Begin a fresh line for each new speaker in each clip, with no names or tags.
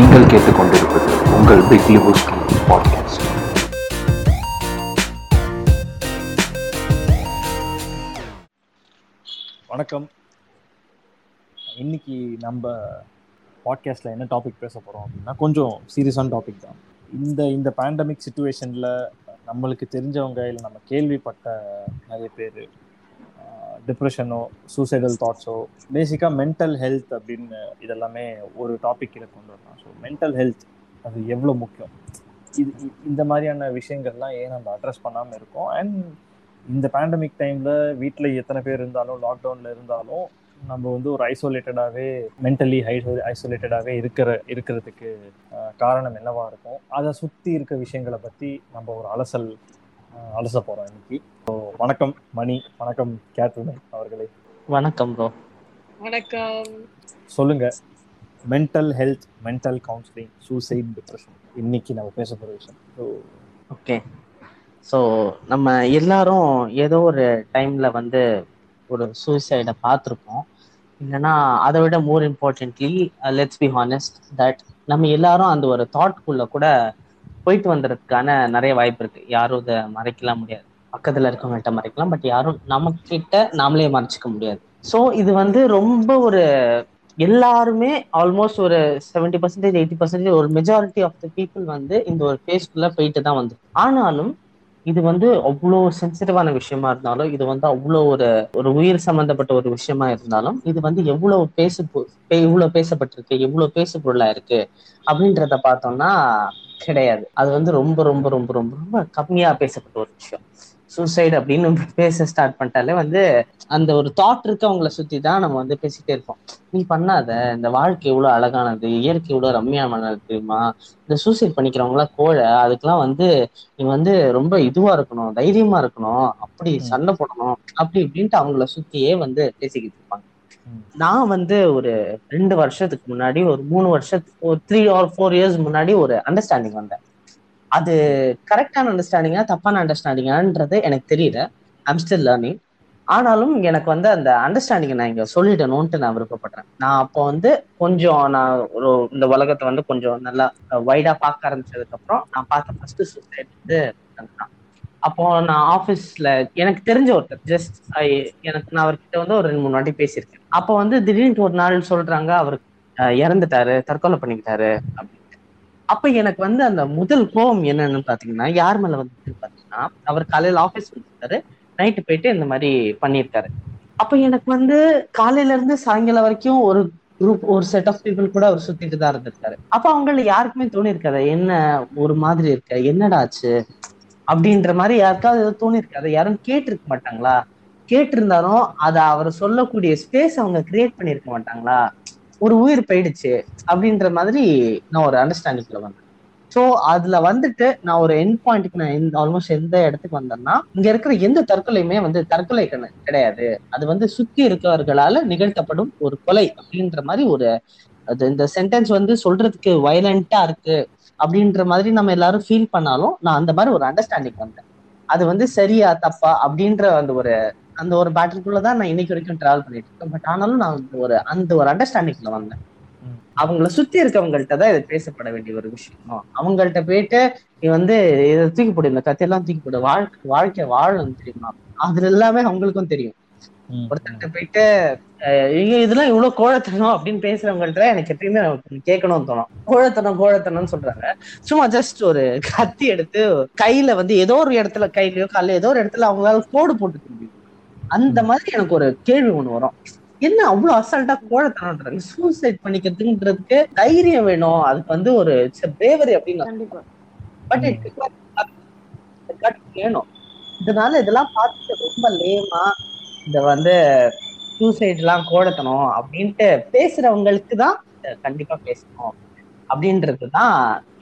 நீங்கள் கேட்டுக்கொண்டிருப்பது உங்கள் பிக் லிபுஸ்கி பாட்காஸ்ட்
வணக்கம். இன்னைக்கு நம்ம பாட்காஸ்ட்டில் என்ன டாபிக் பேச போகிறோம் அப்படின்னா கொஞ்சம் சீரியஸான டாபிக் தான். இந்த இந்த பேண்டமிக் சுச்சுவேஷனில் நம்மளுக்கு தெரிஞ்சவங்க இல்லை நம்ம கேள்விப்பட்ட நிறைய பேர் டிப்ரெஷனோ சூசைடல் தாட்ஸோ பேசிக்காக மென்டல் ஹெல்த் அப்படின்னு இதெல்லாமே ஒரு டாபிக் கீழே கொண்டு வரலாம். ஸோ மென்டல் ஹெல்த் அது எவ்வளோ முக்கியம்? இது இந்த மாதிரியான விஷயங்கள்லாம் ஏன் நம்ம அட்ரஸ் பண்ணாமல் இருக்கோம்? அண்ட் இந்த பேண்டமிக் டைமில் வீட்டில் எத்தனை பேர் இருந்தாலும் லாக்டவுனில் இருந்தாலும் நம்ம வந்து ஒரு ஐசோலேட்டடாகவே மென்டலி ஐசோ ஐசோலேட்டடாகவே இருக்கிற இருக்கிறதுக்கு காரணம் என்னவா இருக்கும்? அதை சுற்றி இருக்க விஷயங்களை பற்றி நம்ம ஒரு அலசல் அலச போகிறோம் இன்னைக்கு. ஸோ வணக்கம் மணி. வணக்கம் கேட்ரின் அவர்களே.
வணக்கம் ப்ரோ
வணக்கம்.
சொல்லுங்க. Mental health mental counselling suicide depression இன்னைக்கு நம்ம பேச போகிற விஷயம். ஸோ
ஓகே ஸோ நம்ம எல்லாரும் ஏதோ ஒரு டைம்ல வந்து ஒரு சூசைடை பார்த்துருப்போம். இல்லைன்னா அதை விட more importantly let's be honest that நம்ம எல்லாரும் அந்த ஒரு தாட்குள்ள கூட போயிட்டு வந்ததுக்கான நிறைய வாய்ப்பு இருக்கு. யாரும் இதை மறைக்கலாம் முடியாது. பக்கத்துல இருக்கவங்கள்ட்ட மறைக்கலாம் பட் யாரும் நம்ம கிட்ட நாமளே மறைச்சிக்க முடியாது. ஸோ இது வந்து ரொம்ப ஒரு எல்லாருமே ஆல்மோஸ்ட் ஒரு செவன்டி பர்சன்டேஜ் எயிட்டி பர்சன்டேஜ் ஒரு மெஜாரிட்டி ஆஃப் த பீப்புள் வந்து இந்த ஒரு ஃபேஸ்குள்ள போயிட்டு தான் வந்து ஆனாலும் இது வந்து அவ்வளோ சென்சிட்டிவான விஷயமா இருந்தாலும் இது வந்து அவ்வளோ ஒரு ஒரு உயிர் சம்பந்தப்பட்ட ஒரு விஷயமா இருந்தாலும் இது வந்து எவ்வளவு பேசு இவ்வளோ பே- பேசப்பட்டிருக்கு எவ்வளவு பேசு பொருளா இருக்கு அப்படின்றத பார்த்தோம்னா கிடையாது. அது வந்து ரொம்ப ரொம்ப ரொம்ப ரொம்ப ரொம்ப கம்மியா பேசப்பட்ட ஒரு விஷயம். சூசைடு அப்படின்னு பேச ஸ்டார்ட் பண்ணிட்டாலே வந்து அந்த ஒரு தாட் இருக்கு அவங்கள சுத்தி தான் நம்ம வந்து பேசிட்டே இருப்போம் நீ பண்ணாத இந்த வாழ்க்கை எவ்வளவு அழகானது இயற்கை எவ்வளவு ரம்மியமானது தெரியுமா இந்த சூசைட் பண்ணிக்கிறவங்களாம் கோழை அதுக்கெல்லாம் வந்து நீ வந்து ரொம்ப இதுவா இருக்கணும் தைரியமா இருக்கணும் அப்படி. சண்டை போடணும் அப்படி இப்படின்ட்டு அவங்கள சுத்தியே வந்து பேசிக்கிட்டு இருப்பாங்க. நான் வந்து ஒரு ரெண்டு வருஷத்துக்கு முன்னாடி ஒரு மூணு வருஷத்துக்கு ஒரு த்ரீ ஆர் ஃபோர் இயர்ஸ் முன்னாடி ஒரு அண்டர்ஸ்டாண்டிங் வந்தேன் அது கரெக்டான அண்டர்ஸ்டாண்டிங்கா தப்பான அண்டர்ஸ்டாண்டிங்கான்றது எனக்கு தெரியல. ஐம் ஸ்டில் லேர்னிங் ஆனாலும் எனக்கு வந்து அந்த அண்டர்ஸ்டாண்டிங்கை நான் இங்கே சொல்லிடணும்ட்டு நான் விருப்பப்படுறேன். நான் அப்போ வந்து கொஞ்சம் நான் ஒரு இந்த உலகத்தை வந்து கொஞ்சம் நல்லா வைடாக பார்க்க ஆரம்பிச்சதுக்கப்புறம் நான் பார்த்த ஃபர்ஸ்ட் சூசைட் வந்து அப்போ நான் ஆஃபீஸில் எனக்கு தெரிஞ்ச ஒருத்தர் ஜஸ்ட் எனக்கு நான் அவர்கிட்ட வந்து ஒரு ரெண்டு மூணு வாட்டி பேசியிருக்கேன். அப்போ வந்து திடீர்னு ஒரு நாள் சொல்றாங்க அவர் இறந்துட்டாரு தற்கொலை பண்ணிக்கிட்டாரு அப்படின்னு. அப்ப எனக்கு வந்து அந்த முதல் கோபம் என்னன்னு பாத்தீங்கன்னா யார் மேல வந்து பாத்தீங்கன்னா அவர் காலையில ஆபீஸ் வந்துருக்காரு நைட்டு போயிட்டு இந்த மாதிரி பண்ணியிருக்காரு. அப்ப எனக்கு வந்து காலையில இருந்து சாயங்காலம் வரைக்கும் ஒரு குரூப் ஒரு செட் ஆஃப் பீப்புள் கூட அவர் சுத்திட்டு தான் இருந்திருக்காரு. அப்ப அவங்கள யாருக்குமே தோணி இருக்காது என்ன ஒரு மாதிரி இருக்க? என்னடா ஆச்சு? அப்படின்ற மாதிரி யாருக்காவது ஏதோ தோணி இருக்காது யாரும் கேட்டிருக்க மாட்டாங்களா? கேட்டிருந்தாலும் அதை அவர் சொல்லக்கூடிய ஸ்பேஸ் அவங்க கிரியேட் பண்ணியிருக்க மாட்டாங்களா? ஒரு உயிர் போயிடுச்சு அப்படின்ற மாதிரி நான் ஒரு அண்டர்ஸ்டாண்டிங்ல வந்தேன். ஸோ அதுல வந்துட்டு நான் ஒரு என் பாயிண்ட்டுக்கு நான் ஆல்மோஸ்ட் எந்த இடத்துக்கு வந்தேன்னா இங்க இருக்கிற எந்த தற்கொலையுமே வந்து தற்கொலை கிடையாது. அது வந்து சுத்தி இருக்கிறவர்களால நிகழ்த்தப்படும் ஒரு கொலை அப்படின்ற மாதிரி ஒரு அது இந்த சென்டென்ஸ் வந்து சொல்றதுக்கு வயலண்டா இருக்கு அப்படின்ற மாதிரி நம்ம எல்லாரும் ஃபீல் பண்ணாலும் நான் அந்த மாதிரி ஒரு அண்டர்ஸ்டாண்டிங் வந்தேன். அது வந்து சரியா தப்பா அப்படின்ற அந்த ஒரு அந்த ஒரு பேட்டருக்குள்ள தான் நான் இன்னைக்கு வரைக்கும் டிராவல் பண்ணிட்டு இருக்கேன். பட் ஆனாலும் நான் ஒரு அந்த ஒரு அண்டர்ஸ்டாண்டிங்ல வந்தேன். அவங்கள சுத்தி இருக்கவங்கள்ட்ட தான் இது பேசப்பட வேண்டிய ஒரு விஷயம்? அவங்கள்ட்ட போயிட்டு நீ வந்து இதை தூக்கி போடு இந்த கத்தையெல்லாம் தூக்கி போடு வாழ்க்கை வாழ்க்கை வாழணும் தெரியுமா? அதுல எல்லாமே அவங்களுக்கும் தெரியும். ஒருத்தர்கிட்ட போயிட்டு இதெல்லாம் இவ்வளவு கோழத்தனம் அப்படின்னு பேசுறவங்கள்ட்ட எனக்கு எப்பயுமே கேட்கணும்னு தோணும். கோழத்தனம் கோழத்தனம்னு சொல்றாங்க. சும்மா ஜஸ்ட் ஒரு கத்தி எடுத்து கையில வந்து ஏதோ ஒரு இடத்துல கையிலயோ காலையில ஏதோ ஒரு இடத்துல அவங்களால கோடு போட்டு முடியும். அந்த மாதிரி எனக்கு ஒரு கேள்வி ஒண்ணு வரும். என்ன அவ்வளவு அசால்ட்டா கோழத்தனம்ன்றாங்க சூசைட் பண்ணிக்கிறதுன்றதுக்கு தைரியம் வேணும். அதுக்கு வந்து ஒரு பிரேவரி அப்படின்னு பட் வேணும் இதனால இதெல்லாம் பார்த்துட்டு ரொம்ப லேமா இந்த வந்து சூசைட் எல்லாம் கோடத்தணும் அப்படின்ட்டு பேசுறவங்களுக்கு தான் கண்டிப்பா பேசணும். அப்படின்றது தான்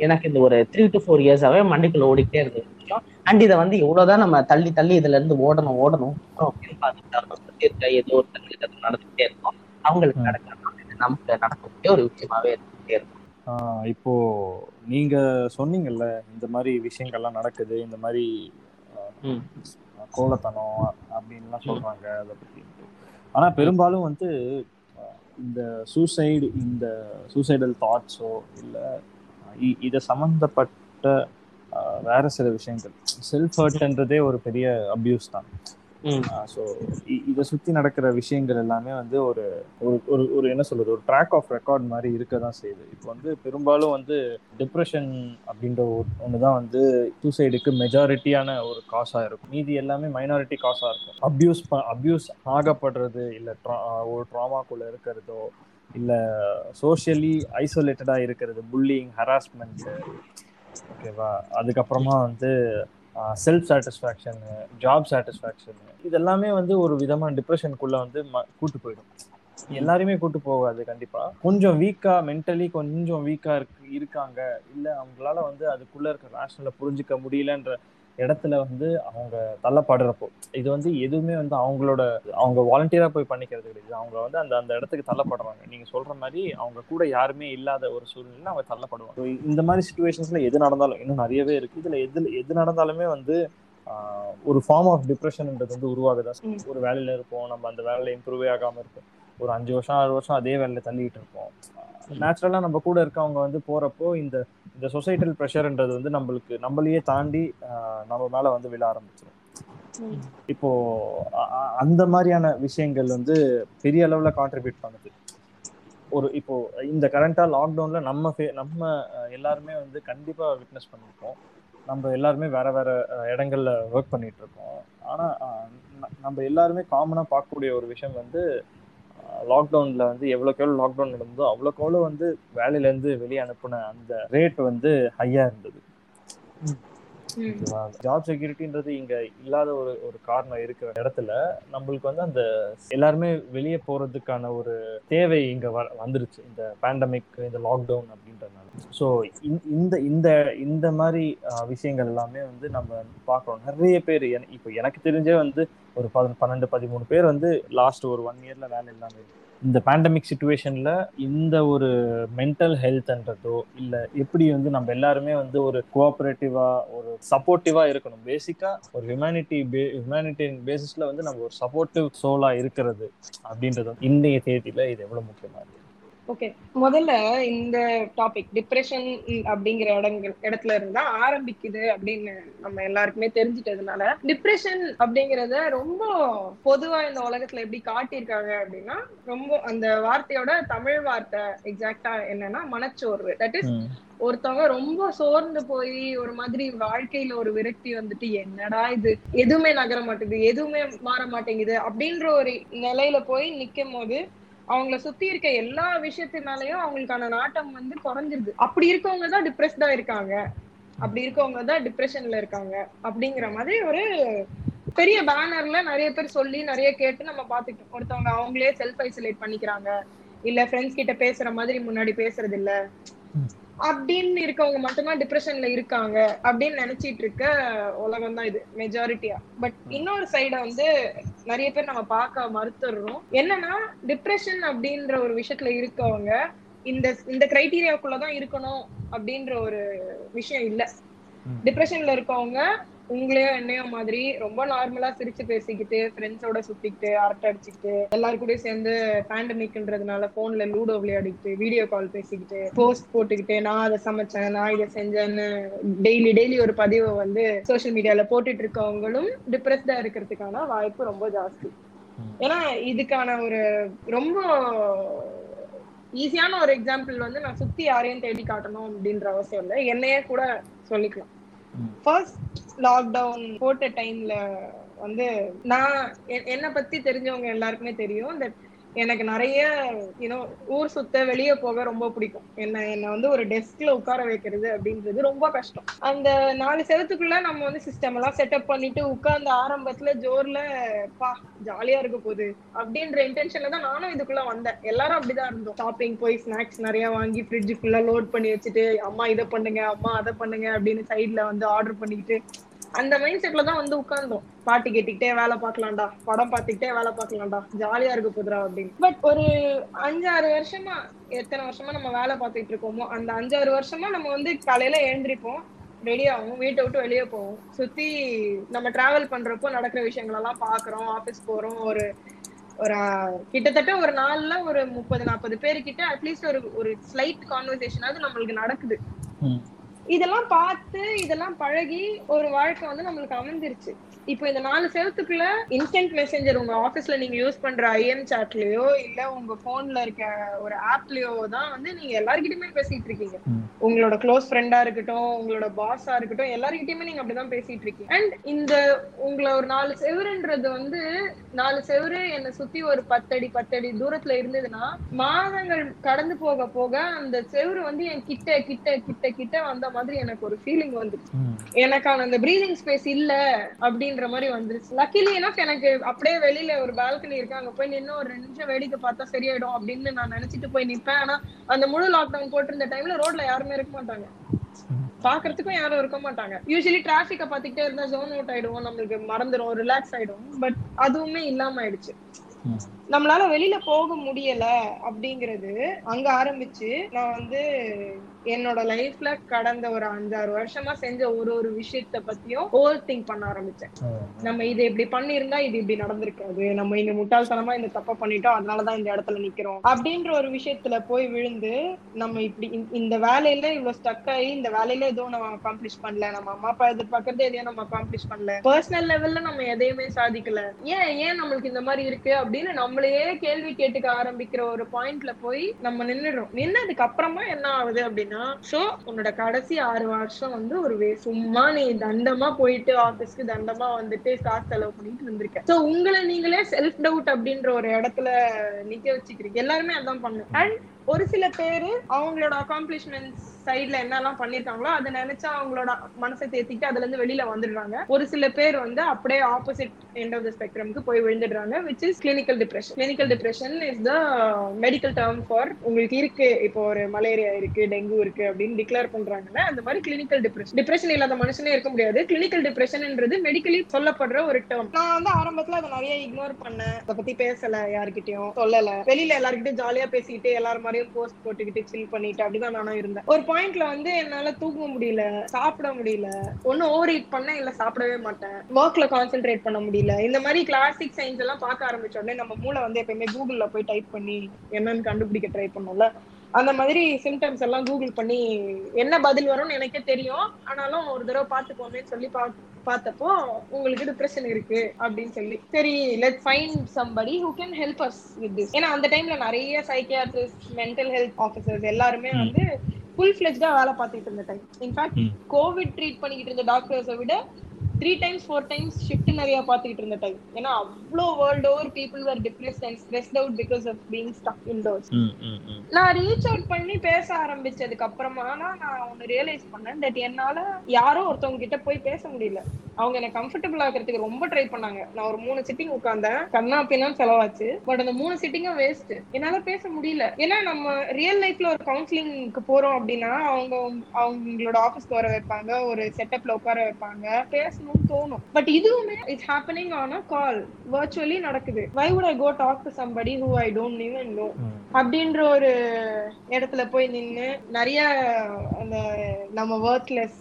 எனக்கு இந்த ஒரு த்ரீ டு ஃபோர் இயர்ஸாவே மண்டைக்குள்ள ஓடிக்கிட்டே இருந்த ஒரு விஷயம் அண்ட் இதை வந்து எவ்வளவுதான் நம்ம தள்ளி தள்ளி இதுல இருந்து ஓடணும் ஓடணும் அப்படின்னு பார்த்துட்டு ஏதோ ஒரு அது நடந்துகிட்டே இருக்கும். அவங்களுக்கு இது நமக்கு நடக்கக்கூடிய ஒரு விஷயமாவே இருந்துகிட்டே இருக்கும்.
இப்போ நீங்க சொன்னீங்கல்ல இந்த மாதிரி விஷயங்கள்லாம் நடக்குது இந்த மாதிரி. கோலத்தனம் அப்படின்லாம் சொல்றாங்க அதை பத்தி. ஆனா பெரும்பாலும் வந்து இந்த சூசைடு இந்த சூசைடல் தாட்ஸோ இல்லை இதை சம்மந்தப்பட்ட வேற சில விஷயங்கள். செல்ஃப் ஹர்ட்ன்றதே ஒரு பெரிய அப்யூஸ் தான். ஸோ இதை சுற்றி நடக்கிற விஷயங்கள் எல்லாமே வந்து ஒரு ஒரு ஒரு ஒரு என்ன சொல்றது ஒரு ட்ராக் ஆஃப் ரெக்கார்ட் மாதிரி இருக்க தான் செய்யுது. இப்போ வந்து பெரும்பாலும் வந்து டிப்ரெஷன் அப்படின்ற ஒன்று தான் வந்து சூசைடுக்கு மெஜாரிட்டியான ஒரு காசாக இருக்கும். மீதி எல்லாமே மைனாரிட்டி காசாக இருக்கும். அப்யூஸ் அப்யூஸ் ஆகப்படுறது இல்லை ஒரு ட்ராமாக்குள்ளே இருக்கிறதோ இல்லை சோஷியலி ஐசோலேட்டடாக இருக்கிறது புல்லிங் ஹராஸ்மெண்ட் ஓகேவா அதுக்கப்புறமா வந்து செல்ஃப் சாட்டிஸ்ஃபேக்ஷன் ஜாப் சாட்டிஸ்ஃபேக்ஷன் இதெல்லாமே வந்து ஒரு விதமான டிப்ரெஷனுக்குள்ள வந்து ம- கூட்டு போயிடும். எல்லாருமே கூட்டு போகாது கண்டிப்பா. கொஞ்சம் வீக்கா மென்டலி கொஞ்சம் வீக்கா இருக்கு இருக்காங்க. இல்ல அவங்களால வந்து அதுக்குள்ள இருக்க ரேஷனல புரிஞ்சுக்க முடியலன்ற இடத்துல வந்து அவங்க தள்ளப்படுறப்போ இது வந்து எதுவுமே வந்து அவங்களோட அவங்க வாலண்டியரா போய் பண்ணிக்கிறது கிடையாது. அவங்க வந்து அந்த அந்த இடத்துக்கு தள்ளப்படுறாங்க. நீங்க சொல்ற மாதிரி அவங்க கூட யாருமே இல்லாத ஒரு சூழ்நிலையில அவங்க தள்ளப்படுவாங்க. இந்த மாதிரி சுச்சுவேஷன்ஸ்ல எது நடந்தாலும் இன்னும் நிறையவே இருக்கு. இதுல எது எது நடந்தாலுமே வந்து ஒரு ஃபார்ம் ஆஃப் டிப்ரெஷன்ன்றது வந்து உருவாகுதா. ஒரு வேலையில இருப்போம். நம்ம அந்த வேலையில இம்ப்ரூவே ஆகாம இருப்போம். ஒரு அஞ்சு வருஷம் ஆறு வருஷம் அதே வேலையில தள்ளிட்டு இருப்போம். நேச்சுரலா நம்ம கூட இருக்கவங்க வந்து போறப்போ இந்த இந்த சொசைட்டல் ப்ரெஷர்ன்றது வந்து நம்மளுக்கு நம்மளையே தாண்டி நம்ம மேல வந்து விழ ஆரம்பிச்சிடும் இப்போ அந்த மாதிரியான விஷயங்கள் வந்து பெரிய அளவுல கான்ட்ரிபியூட் பண்ணுது. ஒரு இப்போ இந்த கரண்டா லாக்டவுன்ல நம்ம ஃபே- நம்ம எல்லாருமே வந்து கண்டிப்பா விட்னஸ் பண்ணியிருப்போம் நம்ம எல்லாருமே வேற வேற இடங்கள்ல ஒர்க் பண்ணிட்டு இருக்கோம். ஆனா நம்ம எல்லாருமே காமனா பார்க்கக்கூடிய ஒரு விஷயம் வந்து லாக்டவுன்ல வந்து எவ்வளோக்கு எவ்வளோ லாக்டவுன் நடந்ததோ அவ்வளோக்கு எவ்வளோ வந்து வேலையில இருந்து வெளியே அனுப்புன அந்த ரேட் வந்து ஹையா இருந்தது. ஜாப் செக்யூரிட்டின்றது இங்க இல்லாத ஒரு ஒரு காரணம் இருக்கிற இடத்துல நம்மளுக்கு வந்து அந்த எல்லாருமே வெளியே போறதுக்கான ஒரு தேவை இங்க வ- வந்துருச்சு. இந்த பேண்டமிக் இந்த லாக்டவுன் அப்படின்றதுனால. ஸோ இந்த இந்த இந்த மாதிரி விஷயங்கள் எல்லாமே வந்து நம்ம பார்க்குறோம். நிறைய பேர் இப்போ எனக்கு தெரிஞ்சே வந்து ஒரு பன்னெண்டு பதிமூணு பேர் வந்து லாஸ்ட் ஒரு ஒன் இயர்ல வேலை இல்லாம இந்த பேண்டமிக் சுச்சுவேஷன்ல இந்த ஒரு மென்டல் ஹெல்த்ன்றதோ இல்ல எப்படி வந்து நம்ம எல்லாருமே வந்து ஒரு கோஆபரேட்டிவா ஒரு சப்போர்ட்டிவா இருக்கணும். பேசிக்கா ஒரு ஹியூமனிட்டி ஹியூமனிட்டியின் பேசிஸ்ல வந்து நம்ம ஒரு சப்போர்ட்டிவ் சோலா இருக்கிறது அப்படின்றது இன்றைய தேதியில இது எவ்வளவு முக்கியமா இருக்கு?
ஓகே. முதல்ல இந்த டாபிக் டிப்ரெஷன் அப்படிங்கிற இடங்கள் இடத்துல இருந்தா ஆரம்பிக்குது அப்படின்னு நம்ம எல்லாருக்குமே தெரிஞ்சிட்டதுனால டிப்ரெஷன் அப்படிங்கறத ரொம்ப பொதுவா இந்த உலகத்துல எப்படி காட்டியிருக்காங்க அப்படின்னா ரொம்ப அந்த வார்த்தையோட தமிழ் வார்த்தை எக்ஸாக்டா என்னன்னா மனச்சோர்வு. That is. ஒருத்தவங்க ரொம்ப சோர்ந்து போய் ஒரு மாதிரி வாழ்க்கையில ஒரு விரக்தி வந்துட்டு என்னடா இது? எதுவுமே நகர மாட்டேங்குது எதுவுமே மாற மாட்டேங்குது அப்படின்ற ஒரு நிலையில போய் நிக்கும் போது அவங்கள சுத்தி இருக்க எல்லா விஷயத்து மேலயும் அவங்களுக்கான நாட்டம் வந்து குறைஞ்சிருது. அப்படி இருக்கவங்க தான் டிப்ரெஸ்டா இருக்காங்க. அப்படி இருக்கவங்க தான் டிப்ரெஷன்ல இருக்காங்க. அப்படிங்கிற மாதிரி ஒரு பெரிய பேனர்ல நிறைய பேர் சொல்லி நிறைய கேட்டு நம்ம பாத்துக்கிட்டோம் ஒருத்தவங்க அவங்களே செல்ஃப் ஐசோலேட் பண்ணிக்கிறாங்க. இல்ல ஃப்ரெண்ட்ஸ் கிட்ட பேசுற மாதிரி முன்னாடி பேசுறது இல்ல. அப்படின்னு இருக்கவங்க மட்டும்தான் டிப்ரெஷன்ல இருக்காங்க அப்படின்னு நினைச்சிட்டு இருக்க உலகம் தான் இது மெஜாரிட்டியா பட் இன்னொரு சைட வந்து நிறைய பேர் நம்ம பார்க்க மறுத்துடுறோம். என்னன்னா டிப்ரெஷன் அப்படின்ற ஒரு விஷயத்துல இருக்கவங்க இந்த இந்த கிரைட்டீரியாக்குள்ளதான் இருக்கணும் அப்படின்ற ஒரு விஷயம் இல்ல. டிப்ரெஷன்ல இருக்கவங்க உங்களையோ என்னையோ மாதிரி ரொம்ப நார்மலா சிரிச்சு பேசிக்கிட்டு ஃப்ரெண்ட்ஸோட சுத்திக்கிட்டு அரட்டை அடிச்சுக்கிட்டு எல்லாரு கூடயும் சேர்ந்து பேண்டமிக்ன்றதுனால போன்ல லூடோ விளையாடிக்கிட்டு வீடியோ கால் பேசிக்கிட்டு போஸ்ட் போட்டுக்கிட்டு நான் அதை சமைச்சேன் நான் இதை செஞ்சேன்னு டெய்லி டெய்லி ஒரு பதிவை வந்து சோஷியல் மீடியால போட்டுட்டு இருக்கவங்களும் டிப்ரெஸ்டா இருக்கிறதுக்கான வாய்ப்பு ரொம்ப ஜாஸ்தி. ஏன்னா இதுக்கான ஒரு ரொம்ப ஈஸியான ஒரு எக்ஸாம்பிள் வந்து நான் சுத்தி யாரையும் தேடி காட்டணும் அப்படின்ற அவசியம் இல்லை. என்னையே கூட சொல்லிக்கலாம். ஃபர்ஸ்ட் லாக்டவுன் போட்ட டைம்ல வந்து நான் என்னை பத்தி தெரிஞ்சவங்க எல்லாருக்குமே தெரியும் தட் எனக்கு நிறைய யூனோ ஊர் சுத்த வெளியே போக ரொம்ப பிடிக்கும். என்ன என்ன வந்து ஒரு டெஸ்க்ல உட்கார வைக்கிறது அப்படின்றது ரொம்ப கஷ்டம். அந்த நாலு செவத்துக்குள்ள நம்ம வந்து சிஸ்டம் எல்லாம் செட்டப் பண்ணிட்டு உட்கார்ந்த ஆரம்பத்துல ஜோர்ல பா ஜாலியா இருக்க போகுது அப்படின்ற இன்டென்ஷன்ல தான் நானும் இதுக்குள்ள வந்தேன். எல்லாரும் அப்படிதான் இருந்தோம். ஷாப்பிங் போய் ஸ்நாக்ஸ் நிறைய வாங்கி ஃப்ரிட்ஜ் ஃபுல்லா லோட் பண்ணி வச்சுட்டு அம்மா இதை பண்ணுங்க அம்மா அதை பண்ணுங்க அப்படின்னு சைட்ல வந்து ஆர்டர் பண்ணிக்கிட்டு அந்த மைண்ட் செட்ல தான் வந்து உட்கார்ந்தோம். பாட்டு கேட்டுக்கிட்டே வேலை பார்க்கலாம்டா. படம் பார்த்துக்கிட்டே வேலை பார்க்கலாம்டா. ஜாலியா இருக்க போதுரா அப்படின்னு. பட் ஒரு அஞ்சாறு வருஷமா எத்தனை வருஷமா நம்ம வேலை பார்த்துட்டு இருக்கோமோ அந்த அஞ்சாறு வருஷமா நம்ம வந்து காலையில எழுந்திருப்போம் ரெடி ஆகும் வீட்டை விட்டு வெளியே போவோம். சுத்தி நம்ம டிராவல் பண்றப்போ நடக்கிற விஷயங்கள் எல்லாம் பாக்குறோம் ஆபீஸ் போறோம். ஒரு ஒரு கிட்டத்தட்ட ஒரு நாள்ல ஒரு முப்பது நாற்பது பேரு கிட்ட அட்லீஸ்ட் ஒரு ஒரு ஸ்லைட் கான்வர்சேஷனாவது நம்மளுக்கு நடக்குது. இதெல்லாம் பார்த்து இதெல்லாம் பழகி ஒரு வாழ்க்கை வந்து நம்மளுக்கு அமைஞ்சிருச்சு. இப்போ இந்த நாலு செவத்துக்குள்ள இன்ஸ்டன்ட் மெசேஞ்சர் உங்க ஆபீஸ்ல நீங்க யூஸ் பண்ற ஐஎம் சாட்லயோ இல்ல உங்க போன்ல இருக்க ஒரு ஆப்லயோ தான் வந்து நீங்க எல்லார்கிட்டயுமே பேசிட்டு இருக்கீங்க. உங்களோட க்ளோஸ் ஃப்ரெண்டா இருக்கட்டும் உங்களோட பாஸா இருக்கட்டும் எல்லார்கிட்டயுமே நீங்க அப்படிதான் பேசிட்டு இருக்கீங்க அண்ட் இந்த உங்களை ஒரு நாலு செவருன்றது வந்து நாலு செவரு என்னை சுத்தி ஒரு பத்தடி பத்தடி தூரத்துல இருந்ததுன்னா மாதங்கள் கடந்து போக போக அந்த செவரு வந்து என் கிட்ட கிட்ட கிட்ட கிட்ட வந்த மாதிரி எனக்கு ஒரு ஃபீலிங் வந்துச்சு. எனக்கான அந்த பிரீதிங் ஸ்பேஸ் இல்ல அப்படின்ற மாதிரி வந்துருச்சு. லக்கிலி எனக்கு எனக்கு அப்படியே வெளியில ஒரு பால்கனி இருக்கு. அங்க போய் நின்று ஒரு ரெண்டு நிமிஷம் வேடிக்கை பார்த்தா சரியாயிடும் அப்படின்னு நான் நினைச்சிட்டு போய் நிப்பேன். ஆனா அந்த முழு லாக்டவுன் போட்டிருந்த டைம்ல ரோட்ல யாருமே இருக்க மாட்டாங்க. பாக்குறதுக்கும் யாரும் இருக்க மாட்டாங்க. யூஸ்வலி டிராபிக்க பாத்துக்கிட்டே இருந்தா ஜோன் அவுட் ஆயிடுவோம். நம்மளுக்கு மறந்துடும் ரிலாக்ஸ் ஆயிடும். பட் அதுவுமே இல்லாம ஆயிடுச்சு. நம்மளால வெளியில போக முடியல அப்படிங்கிறது அங்க ஆரம்பிச்சு நான் வந்து என்னோட லைஃப்ல கடந்த ஒரு அஞ்சாறு வருஷமா செஞ்ச ஒரு ஒரு விஷயத்த பத்தியும் ஓவர் திங்க் பண்ண ஆரம்பிச்சேன். நம்ம இது இப்படி பண்ணியிருந்தா இது இப்படி நடந்திருக்காது. நம்ம இந்த முட்டாள்தனமா இந்த தப்ப பண்ணிட்டோம் அதனாலதான் இந்த இடத்துல நிக்கிறோம் அப்படின்ற ஒரு விஷயத்துல போய் விழுந்து நம்ம இப்படி இந்த- வேலையில இவ்வளவு ஸ்டக் ஆகி இந்த வேலையில எதுவும் நம்ம அக்காம்ப்ளிஷ் பண்ணல நம்ம அம்மா அப்பா எதிர்பார்க்கறது எதையும் நம்ம அக்காம்ப்ளிஷ் பண்ணல. பர்சனல் லெவல்ல நம்ம எதையுமே சாதிக்கல. ஏன் ஏன் நம்மளுக்கு இந்த மாதிரி இருக்கு அப்படின்னு நம்மளையே கேள்வி கேட்டுக்க ஆரம்பிக்கிற ஒரு பாயிண்ட்ல போய் நம்ம நின்னுடுறோம். நின்னதுக்கு அப்புறமா என்ன ஆகுது அப்படின்னா சோ உன்னோட கடைசி ஆறு வருஷம் வந்து ஒரு வே சும்மா நீ தண்டமா போயிட்டு ஆபீஸ்க்கு தண்டமா வந்துட்டு காசு செலவு பண்ணிட்டு வந்திருக்க சோ உங்களை நீங்களே செல்ஃப் டவுட் அப்படின்ற ஒரு இடத்துல நிக்க வச்சுக்கிறீங்க. எல்லாருமே அதான் பண்ணு அண்ட் ஒரு சில பேரு அவங்களோட அக்காம்ப்ளிஷ்மெண்ட்ஸ் சைட்ல என்னெல்லாம் பண்ணிருக்காங்களோ அதை நினைச்சா அவங்களோட மனசை தேத்திட்டு அதுல இருந்து வெளியில வந்துடுறாங்க. ஒரு சில பேர் வந்து அப்படியே ஆப்போசிட் எண்ட் ஆஃப் த ஸ்பெக்ட்ரம்க்கு போய் விழுந்துடுறாங்க which is clinical depression clinical depression is the medical term for உங்களுக்கு இருக்கு இப்போ ஒரு மலேரியா இருக்கு டெங்கு இருக்கு அப்படின்னு டிக்ளேர் பண்றாங்கன்னா அந்த மாதிரி கிளினிக்கல் டிப்ரெஷன் டிப்ரெஷன் இல்லாத மனுஷனே இருக்க முடியாது. கிளினிக்கல் டிப்ரெஷன்ன்றது மெடிக்கலி சொல்லப்படுற ஒரு டேர்ம் நான் வந்து ஆரம்பத்துல அதை நிறைய இக்னோர் பண்ணேன். அதை பத்தி பேசல யார்கிட்டயும் சொல்லல. வெளியில எல்லாருக்கிட்டையும் ஜாலியா பேசிக்கிட்டு எல்லாரும் மாதிரியும் போஸ்ட் போட்டுக்கிட்டு சில் பண்ணிட்டு அப்படிதான் நானும் இருந்தேன். ஒரு பாயிண்ட்ல வந்து என்னால தூங்க முடியல சாப்பிட முடியல. ஒண்ணு ஓவர் ஈட் பண்ண இல்ல சாப்பிடவே மாட்டேன். ஒர்க்ல கான்சென்ட்ரேட் பண்ண முடியல. இந்த மாதிரி கிளாசிக் சயின்ஸ் எல்லாம் பார்க்க ஆரம்பிச்ச உடனே நம்ம மூளை வந்து எப்பயுமே கூகுள்ல போய் டைப் பண்ணி என்னன்னு கண்டுபிடிக்க ட்ரை பண்ணும்ல. அந்த மாதிரி சிம்டம்ஸ் எல்லாம் கூகுள் பண்ணி என்ன பதில் வரும்னு எனக்கே தெரியும். ஆனாலும் ஒரு தடவை பார்த்துக்கோமேன்னு சொல்லி பா பார்த்தப்போ உங்களுக்கு டிப்ரெஷன் இருக்கு அப்படின்னு சொல்லி. சரி let find somebody who can help us with this ஏன்னா அந்த டைம்ல நிறைய சைக்கியாட்ரிஸ்ட் மென்டல் ஹெல்த் ஆஃபீஸர்ஸ் எல்லாருமே. வந்து ஃபுல் ஃபிளெஜ்டா வேலை பார்த்துட்டு இருந்த டைம் இன்ஃபேக்ட். கோவிட் ட்ரீட் பண்ணிக்கிட்டு இருந்த டாக்டர்ஸை விட three times four times shift நிறைய பார்த்துக்கிட்டு இருந்த டைம் ஏன்னா அவ்வளோ world over people were depressed and stressed out because of being stuck indoors. நான் ரீச் அவுட் பண்ணி பேச ஆரம்பிச்சதுக்கு அப்புறமா நான் ஒன்னு ரியலைஸ் பண்ணேன் தட் என்னால யாரோ ஒருத்தவங்க கிட்ட போய் பேச முடியல. அவங்க என்ன கம்ஃபர்டபுள் ஆகிறதுக்கு ரொம்ப ட்ரை பண்ணாங்க. நான் ஒரு மூணு சிட்டிங் உட்கார்ந்தேன். கண்ணா பின்னா செலவாச்சு. பட் அந்த மூணு சிட்டிங்கும் வேஸ்ட் என்னால பேச முடியல. ஏன்னா நம்ம ரியல் லைஃப்ல ஒரு கவுன்சிலிங்க்கு போறோம் அப்படின்னா அவங்க அவங்களோட ஆபீஸ்க்கு வர வைப்பாங்க ஒரு செட்டப்ல உட்கார வைப்பாங்க. தோணும். பட் இதுவுமே it's happening on a call virtually நடக்குது. Why would I go talk to somebody who I don't even know. அப்படின்ற ஒரு இடத்துல போய் நின்னு நிறைய அந்த நம்ம ஒர்க்லெஸ்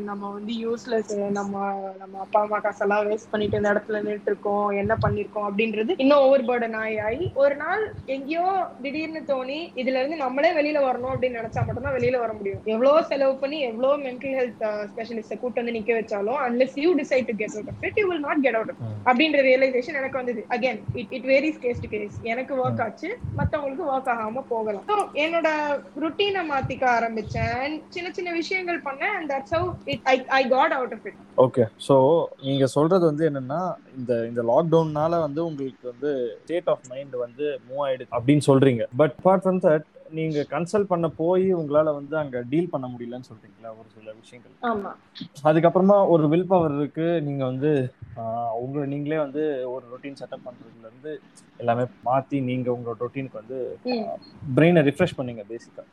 நம்ம வந்து யூஸ்லெஸ் நம்ம நம்ம அப்பா அம்மா காசெல்லாம் வேஸ்ட் பண்ணிட்டு இந்த இடத்துல நின்று இருக்கோம் என்ன பண்ணிருக்கோம் அப்படின்றது இன்னும் ஓவர் பேர்டன் ஆகி ஆகி ஒரு நாள் எங்கேயோ திடீர்னு தோணி இதுல இருந்து நம்மளே வெளியில வரணும் அப்படின்னு நினைச்சா மட்டும்தான் வெளியில வர முடியும். எவ்வளவு செலவு பண்ணி எவ்வளவு மென்டல் ஹெல்த் ஸ்பெஷலிஸ்ட கூட்டு வந்து நிக்க வச்சாலும் unless you decide to get out of it you will not get out. அப்படின்ற ரியலைசேஷன் எனக்கு வந்தது. Again it it varies case to case எனக்கு ஒர்க் ஆச்சு மத்தவங்களுக்கு ஒர்க் ஆகாம போகலாம். So, என்னோட ருட்டீனை மாத்திக்க ஆரம்பிச்சேன். And சின்ன சின்ன விஷயங்கள் பண்ணேன் and that's how it I I got out of it
okay so நீங்க சொல்றது வந்து என்னன்னா இந்த இந்த லாக்டவுன்னால வந்து உங்களுக்கு வந்து ஸ்டேட் ஆஃப் மைண்ட் வந்து மூவ் ஆயிடுது அப்படின்னு சொல்றீங்க. பட் அப்பார்ட் ஃப்ரம் தட் நீங்க கன்சல்ட் பண்ண போய் உங்களால வந்து அங்க டீல் பண்ண முடியலன்னு சொல்றீங்களா? ஒரு சில விஷயங்கள்.
ஆமா.
அதுக்கப்புறமா ஒரு வில் பவர் இருக்கு. நீங்க வந்து உங்களை நீங்களே வந்து ஒரு ரொட்டீன் செட்டப் பண்றதுல இருந்து எல்லாமே மாத்தி நீங்க உங்களோட ரொட்டீனுக்கு வந்து. பிரெயினை ரிஃப்ரெஷ் பண்ணீங்க பேசிக்கா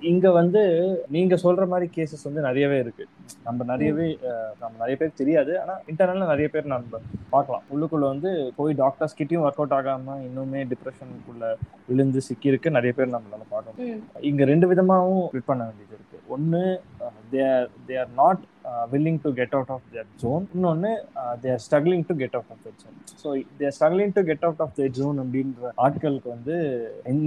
இங்க வந்து நீங்க சொல்ற மாதிரி கேசஸ் வந்து நிறையவே இருக்கு. நம்ம நிறையவே நம்ம நிறைய பேர் தெரியாது. ஆனா இன்டர்னல்ல நிறைய பேர் நம்ம பார்க்கலாம். உள்ளுக்குள்ள வந்து போய் டாக்டர்ஸ் கிட்டயும் ஒர்க் அவுட் ஆகாம இன்னுமே டிப்ரெஷனுக்குள்ள விழுந்து சிக்கி இருக்கு நிறைய பேர் நம்மளால பார்க்க முடியும். இங்க ரெண்டு விதமாவும் ஸ்பிட் பண்ண வேண்டியது இருக்கு. ஒன்னு they are they are not willing to get out of that zone இன்னொன்று they're struggling to get out of that zone so they're struggling to get out of that zone அப்படின்ற ஆட்களுக்கு வந்து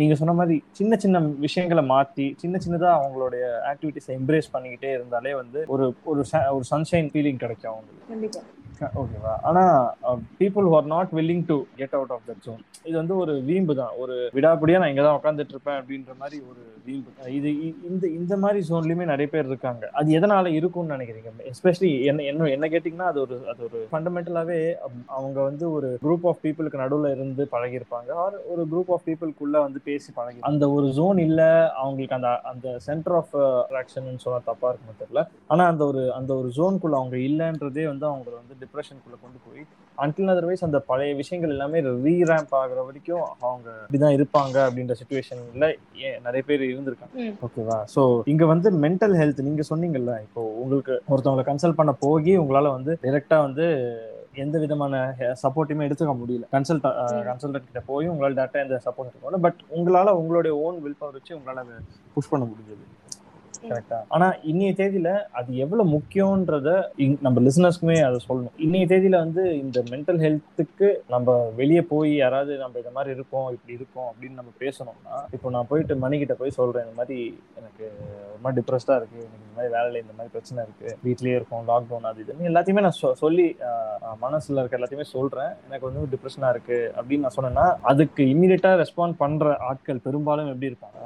நீங்க சொன்ன மாதிரி சின்ன சின்ன விஷயங்களை மாற்றி சின்ன சின்னதாக அவங்களுடைய ஆக்டிவிட்டிஸை எம்ப்ரேஸ் பண்ணிக்கிட்டே இருந்தாலே வந்து ஒரு ஒரு சன்ஷைன் ஃபீலிங் கிடைக்கும் அவங்களுக்கு. ஓகேவா ஆனா people who are not willing to get out of that zone இது வந்து ஒரு வீம்பு தான். ஒரு விடாபடியா நான் இங்க தான் உட்காந்துட்டு இருப்பேன் அப்படின்ற மாதிரி ஒரு வீம்பு இது இந்த இந்த மாதிரி ஜோன்லயுமே நிறைய பேர் இருக்காங்க. அது எதனால இருக்கும்னு நினைக்கிறீங்க? எஸ்பெஷலி என்ன என்ன என்ன கேட்டிங்கன்னா அது ஒரு அது ஒரு ஃபண்டமெண்டலாவே அவங்க வந்து ஒரு குரூப் ஆஃப் பீப்புளுக்கு நடுவில் இருந்து பழகியிருப்பாங்க. ஆர் ஒரு குரூப் ஆஃப் பீப்புளுக்குள்ள வந்து பேசி பழகி அந்த ஒரு ஜோன் இல்ல அவங்களுக்கு அந்த அந்த சென்டர் ஆஃப் அட்ராக்ஷன் சொன்னா தப்பா இருக்குன்னு தெரியல. ஆனா அந்த ஒரு அந்த ஒரு ஜோனுக்குள்ள அவங்க இல்லைன்றதே வந்து அவங்களை வந்து டிப்ரெஷனுக்குள்ள கொண்டு போய் அன்டில் அதர்வைஸ் அந்த பழைய விஷயங்கள் எல்லாமே ரீரேம்ப் ஆகுற வரைக்கும் அவங்க இப்படிதான் இருப்பாங்க அப்படின்ற சுச்சுவேஷன்ல நிறைய பேர் இருந்திருக்காங்க. ஓகேவா சோ இங்க வந்து மென்டல் ஹெல்த் நீங்க சொன்னீங்கல்ல இப்போ உங்களுக்கு ஒருத்தவங்களை கன்சல்ட் பண்ண போகி உங்களால வந்து டைரக்டா வந்து எந்த விதமான சப்போர்ட்டுமே எடுத்துக்க முடியல. கன்சல்ட். கன்சல்டன்ட் கிட்ட போய் உங்களால டேட்டா எந்த சப்போர்ட் முடியல. பட் உங்களால உங்களுடைய ஓன் வில் பவர் வச்சு உங்களால புஷ் பண்ண முடிஞ்சது. கரெக்டா ஆனா இன்னைய தேதியில அது எவ்வளவு முக்கியம்ன்றத இங்- நம்ம லிசனர்ஸ்க்குமே அதை சொல்லணும். இன்னைய தேதியில வந்து இந்த மென்டல் ஹெல்த்துக்கு நம்ம வெளியே போய் யாராவது நம்ம இந்த மாதிரி இருக்கோம் இப்படி இருக்கோம் அப்படின்னு நம்ம பேசணும்னா இப்போ நான் போயிட்டு மணிக்கிட்ட போய் சொல்றேன் இந்த மாதிரி எனக்கு ஒரு மாதிரி டிப்ரெஸ்டா இருக்கு எனக்கு இந்த மாதிரி வேலையில இந்த மாதிரி பிரச்சனை இருக்கு வீட்லயே இருக்கும் லாக்டவுன் அது இதுன்னு எல்லாத்தையுமே நான் சொ- சொல்லி மனசுல இருக்க எல்லாத்தையுமே சொல்றேன். எனக்கு வந்து டிப்ரெஷனா இருக்கு அப்படின்னு நான் சொன்னேன்னா அதுக்கு இம்மிடியட்டா ரெஸ்பாண்ட் பண்ற ஆட்கள் பெரும்பாலும் எப்படி இருப்பாங்க?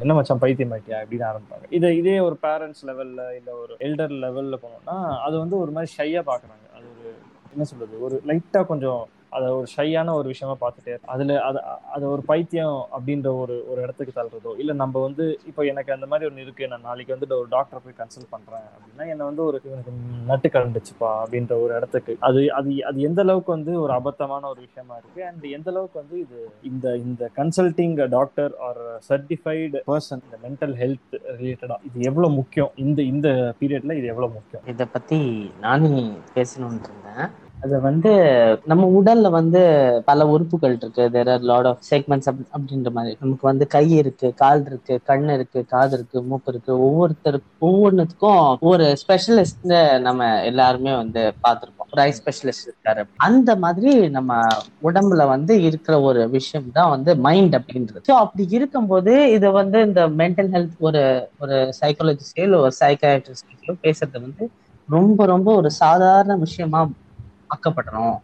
என்ன மச்சான் பைத்தியம் ஆயிட்டியா அப்படின்னு ஆரம்பிப்பாங்க. இதை இதே ஒரு பேரண்ட்ஸ் லெவல்ல இல்ல ஒரு எல்டர் லெவல்ல போனோம்னா அது வந்து ஒரு மாதிரி ஷையா பாக்குறாங்க அது ஒரு என்ன சொல்றது ஒரு லைட்டா கொஞ்சம் அதை ஒரு ஷையான ஒரு விஷயமா பார்த்துட்டே அதுல அது அது ஒரு பைத்தியம் அப்படின்ற ஒரு ஒரு இடத்துக்கு தள்ளுறதோ இல்ல நம்ம வந்து இப்போ எனக்கு அந்த மாதிரி ஒன்று இருக்கு நான் நாளைக்கு வந்து ஒரு டாக்டரை போய் கன்சல்ட் பண்றேன் அப்படின்னா என்ன வந்து ஒரு எனக்கு நட்டு கலந்துச்சுப்பா அப்படின்ற ஒரு இடத்துக்கு. அது அது அது எந்த அளவுக்கு வந்து ஒரு அபத்தமான ஒரு விஷயமா இருக்கு அண்ட் எந்த அளவுக்கு வந்து இது இந்த இந்த consulting doctor or certified person இந்த மென்டல் ஹெல்த் ரிலேட்டடா இது எவ்வளவு முக்கியம்? இந்த இந்த பீரியட்ல இது எவ்வளவு முக்கியம்?
இதை பத்தி நானும் பேசணும்னு இருந்தேன். அது வந்து நம்ம உடல்ல வந்து பல உறுப்புகள் இருக்கு. There are lot of segments அப்படின்ற மாதிரி. நமக்கு வந்து கை இருக்கு கால் இருக்கு கண் இருக்கு காது இருக்கு மூக்கு இருக்கு. ஒவ்வொருத்தருக்கும் ஒவ்வொன்றுத்துக்கும் ஒரு ஸ்பெஷலிஸ்ட் நம்ம எல்லாருமே வந்து பார்த்துருப்போம். ஒரு ஐ ஸ்பெஷலிஸ்ட் இருக்காரு அந்த மாதிரி நம்ம உடம்புல வந்து இருக்கிற ஒரு விஷயம் தான் வந்து மைண்ட் அப்படின்றது. ஸோ அப்படி இருக்கும்போது இதை வந்து இந்த மென்டல் ஹெல்த் ஒரு ஒரு சைக்காலஜிஸ்டையோ ஒரு சைக்காட்ரிஸ்டையோ பேசுறது வந்து ரொம்ப ரொம்ப ஒரு சாதாரண விஷயமா அக்கப்பட்டனம்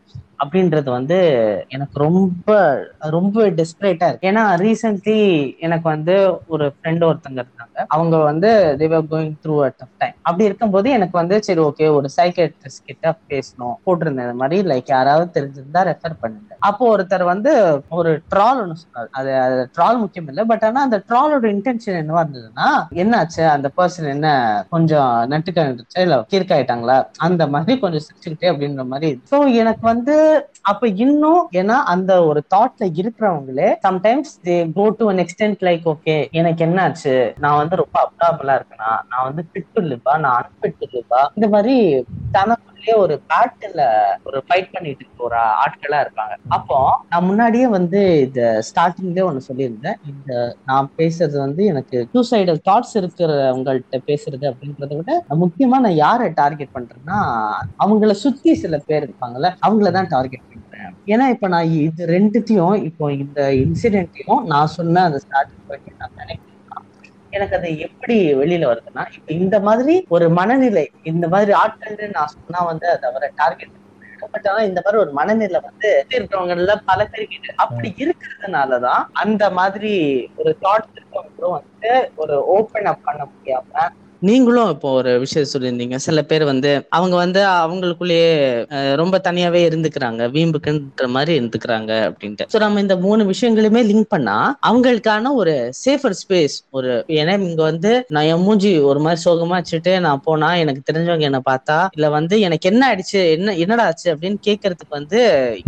அப்படின்றது வந்து எனக்கு ரொம்ப ரொம்ப டெஸ்பரேட்டா இருக்கு. ஏன்னா ரீசென்ட்லி எனக்கு வந்து ஒரு ஃப்ரெண்ட் ஒருத்தங்க இருந்தாங்க. அவங்க வந்து they were going through at tough time அப்படி இருக்கும்போது எனக்கு வந்து சரி ஓகே ஒரு சைக்கேட்ரிஸ்ட் கிட்ட பேசணும். போட்டிருந்தேன் இந்த மாதிரி. லைக் யாராவது தெரிஞ்சிருந்தா ரெஃபர் பண்ணுங்க. அப்போ ஒருத்தர் வந்து ஒரு ட்ரால் ஒன்று சொன்னார். அது அது ட்ரால் முக்கியம் இல்லை. பட் ஆனா அந்த ட்ராலோட இன்டென்ஷன் என்னவா இருந்ததுன்னா என்னாச்சு? அந்த பர்சன் என்ன கொஞ்சம் நட்டுக்கா இல்ல கீர்க்காயிட்டாங்களா அந்த மாதிரி கொஞ்சம் சிரிச்சுக்கிட்டே அப்படின்ற மாதிரி. ஸோ எனக்கு வந்து அப்ப இன்னும் ஏன்னா அந்த ஒரு தாட்ல இருக்கிறவங்களே sometimes they go to an extent like okay எனக்கு என்னாச்சு? நான் வந்து ரொம்ப அப்டாபிளா இருக்கேனா? நான் வந்து ஃபிட் இல்லப்பா நான் அன்ஃபிட் இல்லப்பா? இந்த மாதிரி தனக்குள்ளேயே ஒரு பேட்டில் ஒரு ஃபைட் பண்ணிட்டு இருக்க ஒரு ஆட்களா இருக்காங்க. அப்போ நான் முன்னாடியே வந்து இந்த ஸ்டார்டிங்லேயே ஒன்று சொல்லியிருந்தேன். இந்த நான் பேசுறது வந்து எனக்கு சூசைடல் தாட்ஸ் இருக்கிறவங்கள்ட்ட பேசுறது அப்படின்றத விட முக்கியமா நான் யாரை டார்கெட் பண்றேன்னா அவங்கள சுத்தி சில பேர் இருப்பாங்கல்ல அவங்கள தான் டார்கெட் பண்றேன். ஏன்னா இப்ப நான் இது ரெண்டுத்தையும் இப்போ இந்த இன்சிடென்ட்டையும் நான் சொன்ன அந்த ஸ்டார்டிங் பண்ணி நான் கனெக்ட் எனக்கு அது எப்படி வெளியில வருதுன்னா இப்ப இந்த மாதிரி ஒரு மனநிலை இந்த மாதிரி ஆட்கள் நான் சொன்னா வந்து அதை அவரை டார்கெட் பட் ஆனா இந்த மாதிரி ஒரு மனநிலை வந்து இருக்கிறவங்கல பல பேர்கிட்ட அப்படி இருக்கிறதுனாலதான் அந்த மாதிரி ஒரு தாட் இருக்கவங்களும் வந்து ஒரு ஓபன் அப் பண்ண முடியாம நீங்களும் இப்போ ஒரு விஷயம் சொல்லியிருந்தீங்க சில பேர் வந்து அவங்க வந்து அவங்களுக்குள்ளேயே ரொம்ப தனியாவே இருந்துக்கிறாங்க வீம்புக்குன்ற மாதிரி இருந்துக்கிறாங்க அப்படின்ட்டு ஸோ நம்ம இந்த மூணு விஷயங்களுமே லிங்க் பண்ணா அவங்களுக்கான ஒரு சேஃபர் ஸ்பேஸ் ஒரு ஏன்னா இங்க வந்து நான் என் மூஞ்சி ஒரு மாதிரி சோகமா வச்சுட்டு நான் போனா எனக்கு தெரிஞ்சவங்க என்ன பார்த்தா இல்ல வந்து எனக்கு என்ன ஆயிடுச்சு என்ன என்னடா ஆச்சு அப்படின்னு கேட்கறதுக்கு வந்து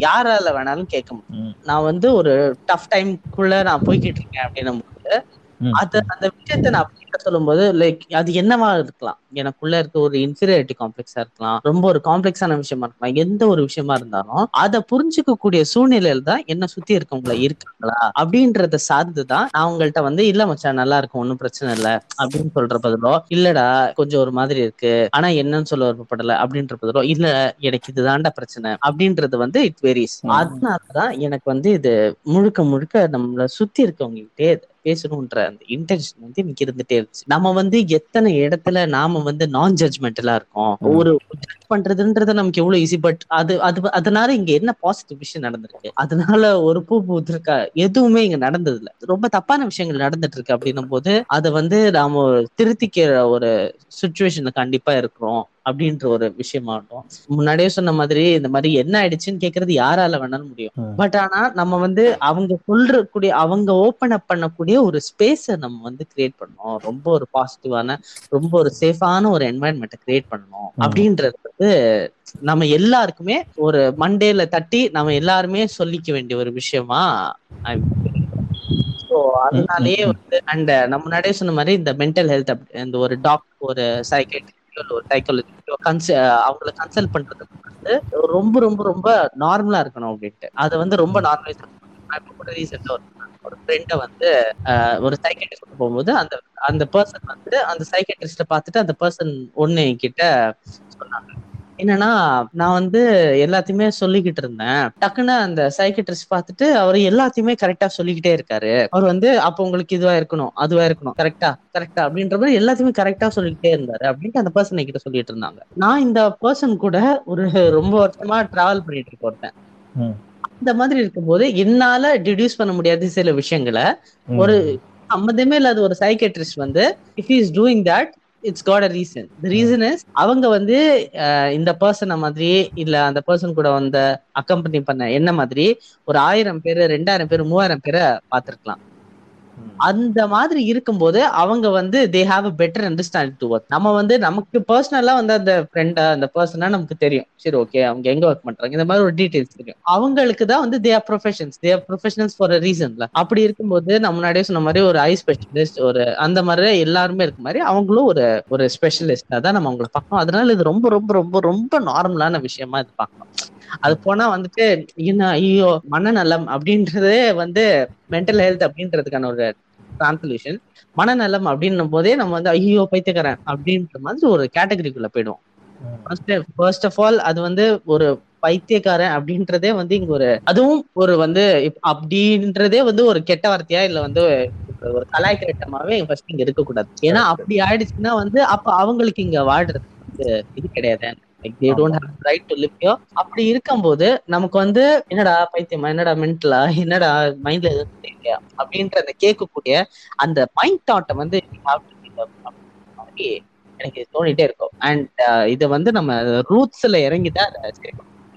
யாரால வேணாலும் கேட்க முடியும். நான் வந்து ஒரு டஃப் டைம்குள்ள நான் போய்கிட்டு இருக்கேன் அப்படின்னும் போது
ம்.
அது அந்த விஷயத்த நான் சொல்லும்போது லைக் அது என்னவா இருக்கலாம்? எனக்குள்ள இருக்க ஒரு இன்ஃபீரியாரிட்டி காம்ப்ளெக்ஸா இருக்கலாம். ரொம்ப ஒரு காம்ப்ளெக்ஸான விஷயமா இருக்கலாம். எந்த ஒரு விஷயமா இருந்தாலும் அதை புரிஞ்சுக்க கூடிய சூழ்நிலையில தான் என்ன சுத்தி இருக்கவங்கள இருக்காங்களா? அப்படின்றத சார்ந்துதான் நான் உங்கள்ட்ட வந்து இல்ல மச்சான் நல்லா இருக்கும் ஒன்னும் பிரச்சனை இல்ல அப்படின்னு சொல்ற பதிலோ இல்லடா கொஞ்சம் ஒரு மாதிரி இருக்கு. ஆனா என்னன்னு சொல்ல விருப்பப்படல அப்படின்ற பதிலோ இல்ல எனக்கு இதுதான்டா பிரச்சனை அப்படின்றது வந்து இட் வெரிஸ். அதனாலதான் எனக்கு வந்து இது முழுக்க முழுக்க நம்மள சுத்தி இருக்கவங்ககிட்டே பேசணும்ன்ற அந்த இன்டென்ஷன் வந்து எனக்கு இருந்துட்டே இருந்துச்சு நம்ம வந்து எத்தனை இடத்துல நாம வந்து நான் ஜட்மெண்டலா இருக்கோம்? ஒரு ஜட்ஜ் பண்றதுன்றது நமக்கு எவ்வளவு ஈஸி பட் அது அது அதனால இங்க என்ன பாசிட்டிவ் விஷயம் நடந்திருக்கு? அதனால ஒரு பூ பூத்திருக்கா? எதுவுமே இங்க நடந்தது இல்ல ரொம்ப தப்பான விஷயங்கள் நடந்துட்டு இருக்கு அப்படின்னும் போது அதை வந்து நாம திருத்திக்கிற ஒரு சுச்சுவேஷன்ல கண்டிப்பா இருக்கிறோம். அப்படின்ற ஒரு விஷயமாகட்டும் முன்னாடியே சொன்ன மாதிரி இந்த மாதிரி என்ன ஆயிடுச்சுன்னு கேக்குறது யாரால வேணாலும் முடியும். பட் ஆனா நம்ம வந்து அவங்க சொல்றக்கூடிய அவங்க ஓபன் அப் பண்ணக்கூடிய ஒரு ஸ்பேஸை நம்ம வந்து கிரியேட் பண்ணணும். ரொம்ப ஒரு பாசிட்டிவான ரொம்ப ஒரு சேஃபான ஒரு என்வாயன்மெண்ட்டை கிரியேட் பண்ணணும். அப்படின்றது வந்து நம்ம எல்லாருக்குமே ஒரு மண்டேல தட்டி நம்ம எல்லாருமே சொல்லிக்க வேண்டிய ஒரு விஷயமா ஸோ அதனாலேயே வந்து அண்ட் நம்ம முன்னாடியே சொன்ன மாதிரி இந்த மென்டல் ஹெல்த் இந்த ஒரு டாக்டர் ஒரு சைக்கட்ரிஸ்டோ ஒரு சைக்காலஜிஸ்டோ கன்ச அவங்கள கன்சல்ட் பண்றதுக்கு வந்து ரொம்ப ரொம்ப ரொம்ப நார்மலா இருக்கணும் அப்படின்ட்டு. அதை வந்து ரொம்ப நார்மலைஸ் இப்போ கூட ரீசெண்டா ஒரு ஒரு ஃப்ரெண்டை வந்து ஒரு சைக்கட்ரிஸ்ட் போகும்போது அந்த அந்த பர்சன் வந்து அந்த சைக்கட்ரிஸ்ட பார்த்துட்டு அந்த பர்சன் ஒன்னு என்கிட்ட சொன்னாங்க. என்னன்னா நான் வந்து எல்லாத்தையுமே சொல்லிக்கிட்டு இருந்தேன். டக்குன்னு அந்த சைக்கட்ரிஸ்ட் பார்த்துட்டு அவர் எல்லாத்தையுமே கரெக்டா சொல்லிக்கிட்டே இருக்காரு. அவர் வந்து அப்ப உங்களுக்கு இதுவா இருக்கணும் அதுவா இருக்கணும் கரெக்டா கரெக்டா அப்படின்ற மாதிரி எல்லாத்தையுமே கரெக்டா சொல்லிக்கிட்டே இருந்தாரு அப்படின்ட்டு அந்த பர்சன் கிட்ட சொல்லிட்டு இருந்தாங்க. நான் இந்த பர்சன் கூட ஒரு ரொம்ப வருஷமா டிராவல் பண்ணிட்டு இருக்க ஒருத்தன்.
ம்.
இந்த மாதிரி இருக்கும்போது என்னால டிடியூஸ் பண்ண முடியாத சில விஷயங்களை. ஒரு சம்மந்தமே இல்லாத ஒரு சைக்கட்ரிஸ்ட் வந்து if is doing that it's got a reason the reason is அவங்க வந்து இந்த பர்சனை மாதிரி இல்ல அந்த பர்சன் கூட வந்த அக்கம்பெனி பண்ண என்ன மாதிரி ஒரு ஆயிரம் பேரு ரெண்டாயிரம் பேரு மூவாயிரம் பேரை பார்த்திருக்கலாம். அந்த மாதிரி இருக்கும்போது அவங்க வந்து they have a better understanding to work நம்ம வந்து நமக்கு பர்சனலா வந்து அந்த ஃப்ரெண்டா அந்த பர்சனா நமக்கு தெரியும். சரி ஓகே அவங்க எங்க ஒர்க் பண்றாங்க? இந்த மாதிரி ஒரு டீடைல்ஸ் தெரியும். அவங்களுக்கு தான் வந்து they are professions they are professionals for a ரீசன்ல அப்படி இருக்கும்போது நம்ம முன்னாடியே சொன்ன மாதிரி ஒரு ஐ ஸ்பெஷலிஸ்ட் ஒரு அந்த மாதிரி எல்லாருமே இருக்க மாதிரி அவங்களும் ஒரு ஒரு ஸ்பெஷலிஸ்டா தான் நம்ம அவங்கள பார்க்கணும். அதனால இது ரொம்ப ரொம்ப ரொம்ப ரொம்ப நார்மலான விஷயமா இது பார்க்கணும். அது போனா வந்துட்டு என்ன ஐயோ மனநலம் அப்படின்றதே வந்து மென்டல் ஹெல்த் அப்படின்றதுக்கான ஒரு டிரான்ஸ்லேஷன் மனநலம் அப்படின்னும் போதே நம்ம வந்து ஐயோ பைத்தியக்காரன் அப்படின்ற மாதிரி ஒரு கேட்டகரிக்குள்ள போயிடுவோம். ஃபர்ஸ்ட் ஆஃப் ஆல் அது வந்து ஒரு பைத்தியக்காரன் அப்படின்றதே வந்து இங்க ஒரு அதுவும் ஒரு வந்து அப்படின்றதே வந்து ஒரு கெட்ட வார்த்தையா இல்ல வந்து ஒரு கலாய்க்கிறட்டமாவே ஃபர்ஸ்ட் இங்க இருக்கக்கூடாது. ஏன்னா அப்படி ஆயிடுச்சுன்னா வந்து அப்ப அவங்களுக்கு இங்க வாழ்றது வந்து இது கிடையாது. Like they don't have right to live yo அப்படி இருக்கும்போது நமக்கு வந்து என்னடா பைத்தியமா என்னடா மென்டலா என்னடா மைண்ட்ல எதுவும் தெரியலையா அப்படின்ற அந்த கேட்கக்கூடிய அந்த மைண்ட் தாட்டை வந்து எனக்கு தோணிட்டே இருக்கும். அண்ட் இதை வந்து நம்ம ரூட்ஸ்ல இறங்கிதான்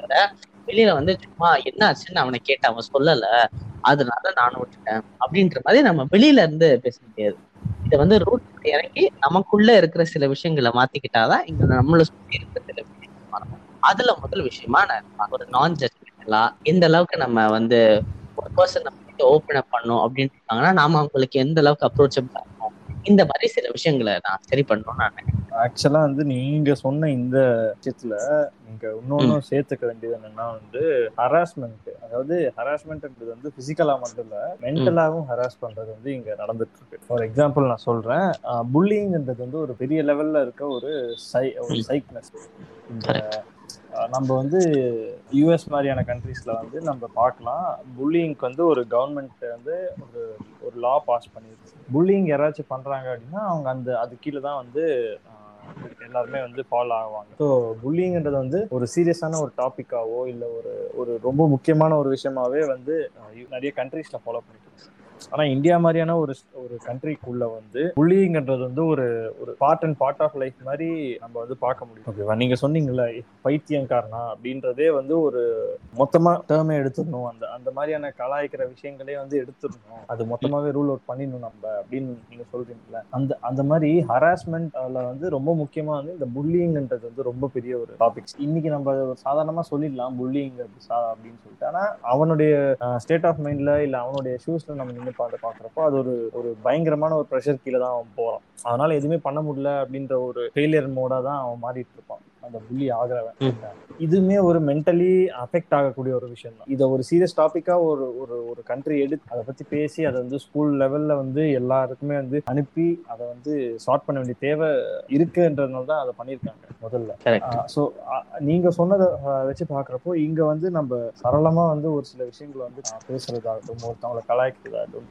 அதை வெளியில வந்து சும்மா என்ன ஆச்சுன்னு அவனை கேட்ட அவன் சொல்லல. அதனால நானும் விட்டுட்டேன். அப்படின்ற மாதிரி நம்ம வெளியில இருந்து பேச முடியாது. இதை வந்து ரூட் இறங்கி நமக்குள்ள இருக்கிற சில விஷயங்களை மாத்திக்கிட்டாதான் இங்க நம்மள சுத்தி இருக்கிற சில அதுல முதல் விஷயமா நான் ஒரு நான் ஜட்மெண்டலா எந்த அளவுக்கு நம்ம வந்து ஒரு பர்சன் நம்ம கிட்ட ஓப்பன் அப் பண்ணோம் அப்படின்னு இருக்காங்கன்னா நாம அவங்களுக்கு எந்த அளவுக்கு அப்ரோச்சபிள் இந்த மாதிரி சில விஷயங்களை நான் சரி பண்ணணும்னு நான் நினைக்கிறேன்.
ஆக்சுவலா வந்து நீங்க சொன்ன இந்த விஷயத்துல நீங்க இன்னொன்னும் சேர்த்துக்க வேண்டியது என்னன்னா வந்து ஹராஸ்மெண்ட் அதாவது ஹராஸ்மெண்ட்ன்றது வந்து பிசிக்கலா மட்டும் இல்ல மென்டலாவும் ஹராஸ் பண்றது வந்து இங்க நடந்துட்டு இருக்கு ஃபார் எக்ஸாம்பிள் நான் சொல்றேன் புல்லிங்ன்றது வந்து ஒரு பெரிய லெவல்ல இருக்க ஒரு சை ஒரு சைக்னஸ் இந்த நம்ம வந்து யூஎஸ் மாதிரியான கண்ட்ரீஸில் வந்து நம்ம பார்க்கலாம். புல்லிங்க்கு வந்து ஒரு கவர்மெண்ட் வந்து ஒரு ஒரு லா பாஸ் பண்ணிருக்கு. புல்லிங் யாராச்சும் பண்ணுறாங்க அப்படின்னா அவங்க அந்த அது கீழே தான் வந்து எல்லாருமே வந்து ஃபாலோ ஆவாங்க. ஸோ புல்லிங்ன்றது வந்து ஒரு சீரியஸான ஒரு டாப்பிக்காவோ இல்லை ஒரு ஒரு ரொம்ப முக்கியமான ஒரு விஷயமாவே வந்து நிறைய கண்ட்ரீஸில் ஃபாலோ பண்ணிட்டு ஆனா இந்தியா மாதிரியான ஒரு ஒரு கண்ட்ரிக்குள்ள வந்து புல்லிங்ன்றது வந்து ஒரு ஒரு part and part of life மாதிரி நம்ம வந்து பார்க்க முடியும். ஓகேவா நீங்க சொன்னீங்கல்ல பைத்தியங்காரனா அப்படின்றதே வந்து ஒரு மொத்தமா டேர்மே எடுத்துடணும். அந்த அந்த மாதிரியான கலாய்க்கிற விஷயங்களே வந்து எடுத்துடணும். அது மொத்தமாவே ரூல் அவுட் பண்ணிடணும் நம்ம அப்படின்னு நீங்க சொல்றீங்கல்ல. அந்த அந்த மாதிரி ஹராஸ்மெண்ட்ல வந்து ரொம்ப முக்கியமா வந்து இந்த புல்லிங்ன்றது வந்து ரொம்ப பெரிய ஒரு டாபிக் இன்னைக்கு நம்ம சாதாரணமா சொல்லிடலாம் புல்லிங் அப்படின்னு சொல்லிட்டு. ஆனா அவனுடைய ஸ்டேட் ஆஃப் மைண்ட்ல இல்ல அவனுடைய ஷூஸ்ல நம்ம நின்று பார்த்து பாக்குறப்போ அது ஒரு ஒரு பயங்கரமான ஒரு ப்ரெஷர் கீழே தான் அவன் போறான். அதனால எதுவுமே பண்ண முடியல அப்படின்ற ஒரு ஃபெயிலியர் மோடா தான் அவன் மாறிட்டு இருப்பான். அந்த புள்ளி ஆகிறவன். இதுவுமே ஒரு மென்டலி அஃபெக்ட் ஆகக்கூடிய ஒரு விஷயம் தான் இதை ஒரு சீரியஸ் டாபிக்கா ஒரு ஒரு ஒரு கண்ட்ரி எடுத்து அதை பத்தி பேசி அதை வந்து ஸ்கூல் லெவல்ல வந்து எல்லாருக்குமே வந்து அனுப்பி அதை வந்து சார்ட் பண்ண வேண்டிய தேவை இருக்குன்றதுனால தான் அதை பண்ணியிருக்காங்க முதல்ல. ஸோ நீங்க சொன்னதை வச்சு பாக்குறப்போ இங்க வந்து நம்ம சரளமா வந்து ஒரு சில விஷயங்களை வந்து நான் பேசுறதாகட்டும் ஒருத்தவங்களை கலாய்க்கிறதாகட்டும்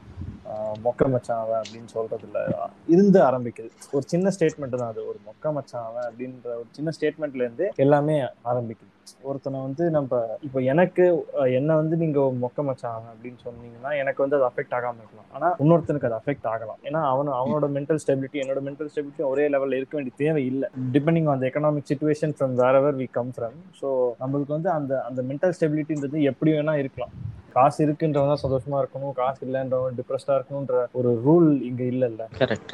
மொக்க மச்சான் அவன் அப்படின்னு சொல்றதுல இருந்து ஆரம்பிக்குது. ஒரு சின்ன ஸ்டேட்மெண்ட் தான் அது. ஒரு மொக்க மச்சான் அவன் அப்படின்ற ஒரு சின்ன ஸ்டேட்மெண்ட்ல இருந்து எல்லாமே ஆரம்பிக்குது. ஒருத்தனை வந்து நம்ம இப்போ எனக்கு என்ன வந்து நீங்க மொக்க அவன் அப்படின்னு சொன்னீங்கன்னா எனக்கு வந்து அது அஃபெக்ட் ஆகாம இருக்கலாம். ஆனா இன்னொருத்தனுக்கு அது அஃபெக்ட் ஆகலாம். ஏன்னா அவன் அவனோட மென்டல் ஸ்டெபிலிட்டி என்னோட மென்டல் ஸ்டெபிலிட்டி ஒரே லெவல்ல இருக்க வேண்டிய தேவை இல்லை. Depending on economic situation from wherever we come from so நம்மளுக்கு வந்து அந்த அந்த மென்டல் ஸ்டெபிலிட்டின்றது எப்படி வேணா இருக்கலாம். காசு இருக்குன்றவங்க தான் சந்தோஷமா இருக்கணும். காசு இல்லைன்றவங்க டிப்ரெஸ்டா இருக்கணும்ன்ற ஒரு ரூல் இங்க இல்லைல்ல.
கரெக்ட்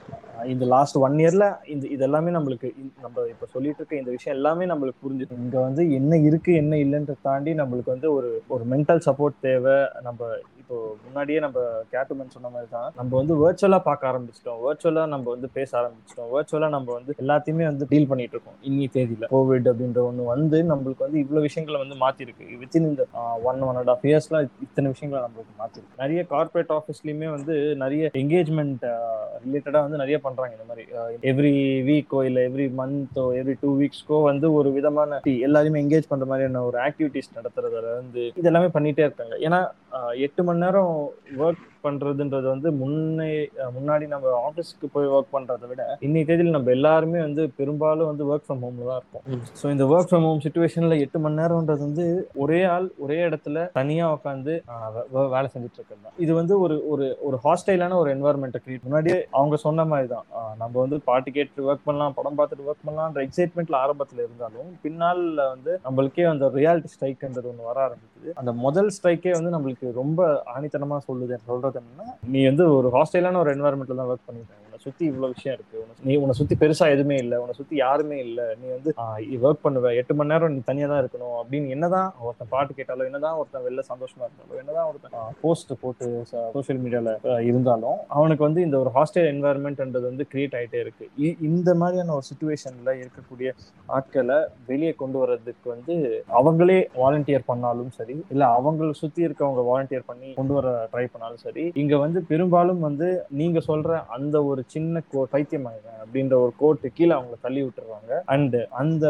இந்த லாஸ்ட் ஒன் இயர்ல இந்த இது எல்லாமே நம்மளுக்கு நம்ம இப்ப சொல்லிட்டு இருக்க இந்த விஷயம் எல்லாமே நம்மளுக்கு புரிஞ்சுது. இங்க வந்து என்ன இருக்கு என்ன இல்லைன்றத தாண்டி நம்மளுக்கு வந்து ஒரு ஒரு மென்டல் சப்போர்ட் தேவை. நம்ம இப்போ முன்னாடியே நம்ம கேட்டுமன் சொன்ன மாதிரி தான் நம்ம வந்து வேர்ச்சுவலா பார்க்க ஆரம்பிச்சிட்டோம். வேர்ச்சுவலா நம்ம வந்து பேச ஆரம்பிச்சிட்டோம். வேர்ச்சுவலா நம்ம வந்து எல்லாத்தையுமே வந்து டீல் பண்ணிட்டு இருக்கோம். இன்னி தேதியில. கோவிட் அப்படின்ற ஒண்ணு வந்து நம்மளுக்கு வந்து இவ்வளவு விஷயங்களை வந்து மாத்திருக்கு. வித்தின் இந்த ஒன் ஒன் அண்ட் ஆஃப் இயர்ஸ்ல இத்தனை விஷயங்களை நம்மளுக்கு மாத்திருக்கு. நிறைய கார்பரேட் ஆஃபீஸ்லயுமே வந்து நிறைய என்கேஜ்மெண்ட் ரிலேட்டடா வந்து நிறைய பண்றாங்க இந்த மாதிரி. எவ்ரி வீக்கோ இல்ல எவ்ரி மந்த்தோ எவ்ரி டூ வீக்ஸ்க்கோ வந்து ஒரு விதமான எல்லாருமே என்கேஜ் பண்ற மாதிரியான ஒரு ஆக்டிவிட்டிஸ் நடத்துறதுல இருந்து இதெல்லாமே பண்ணிட்டே இருக்காங்க. ஏன்னா எட்டு மணி நேரம் ஒர்க் பண்றதுன்றது வந்து முன்னே முன்னாடி நம்ம ஆஃபீஸ்க்கு போய் ஒர்க் பண்றதை விட இன்னைக்கு தேதியில் நம்ம எல்லாருமே வந்து பெரும்பாலும் வந்து ஒர்க் ஃப்ரம் ஹோம்ல தான் இருப்போம். ஸோ இந்த ஒர்க் ஃப்ரம் ஹோம் சுச்சுவேஷன்ல எட்டு மணி நேரம்ன்றது வந்து ஒரே ஆள் ஒரே இடத்துல தனியா உட்காந்து வேலை செஞ்சுட்டு இருக்கிறது இது வந்து ஒரு ஒரு ஒரு ஹாஸ்டைலான ஒரு என்வாரன்மெண்ட்டை கிரியேட் முன்னாடியே அவங்க சொன்ன மாதிரி தான். நம்ம வந்து பாட்டு கேட்டு ஒர்க் பண்ணலாம் படம் பார்த்துட்டு ஒர்க் பண்ணலாம்ன்ற எக்ஸைட்மெண்ட்ல ஆரம்பத்துல இருந்தாலும் பின்னால வந்து நம்மளுக்கே அந்த ரியாலிட்டி ஸ்ட்ரைக்ன்றது ஒன்று வர ஆரம்பிக்குது. அந்த முதல் ஸ்ட்ரைக்கே வந்து நம்மளுக்கு ரொம்ப ஆணித்தனமா சொல்லுது சொல்றது என்னன்னா நீ வந்து ஒரு ஹாஸ்டலான ஒரு என்வாரன்மெண்ட்ல தான் ஒர்க் பண்ணிட்டு சுத்தி இவ்வளவு விஷயம் இருக்கு. உன்னை- நீ உன்னை சுத்தி பெருசா எதுவுமே இல்லை. உன்னை சுத்தி யாருமே இல்லை. நீ வந்து ஒர்க் பண்ணுவ. எட்டு மணி நேரம் நீ தனியா தான் இருக்கணும். அப்படின்னு என்னதான் ஒருத்தன் பாட்டு கேட்டாலும் என்னதான் ஒருத்தன் வெளில சந்தோஷமா இருந்தாலும் என்னதான் ஒருத்தன் போஸ்ட் போட்டு சோஷியல் மீடியால இருந்தாலும் அவனுக்கு வந்து இந்த ஒரு ஹாஸ்டல் என்வாயர்மெண்ட்ன்றது வந்து கிரியேட் ஆயிட்டே இருக்கு. இந்த மாதிரியான ஒரு சுச்சுவேஷன்ல இருக்கக்கூடிய ஆட்களை வெளியே கொண்டு வர்றதுக்கு வந்து அவங்களே வாலண்டியர் பண்ணாலும் சரி இல்ல அவங்கள சுத்தி இருக்கவங்க வாலண்டியர் பண்ணி கொண்டு வர ட்ரை பண்ணாலும் சரி இங்க வந்து பெரும்பாலும் வந்து நீங்க சொல்ற அந்த ஒரு சின்ன கோ பைத்தியம் ஆயிடுவேன் அப்படின்ற ஒரு கோட்டு கீழே அவங்களை தள்ளி விட்டுருவாங்க அண்ட் அந்த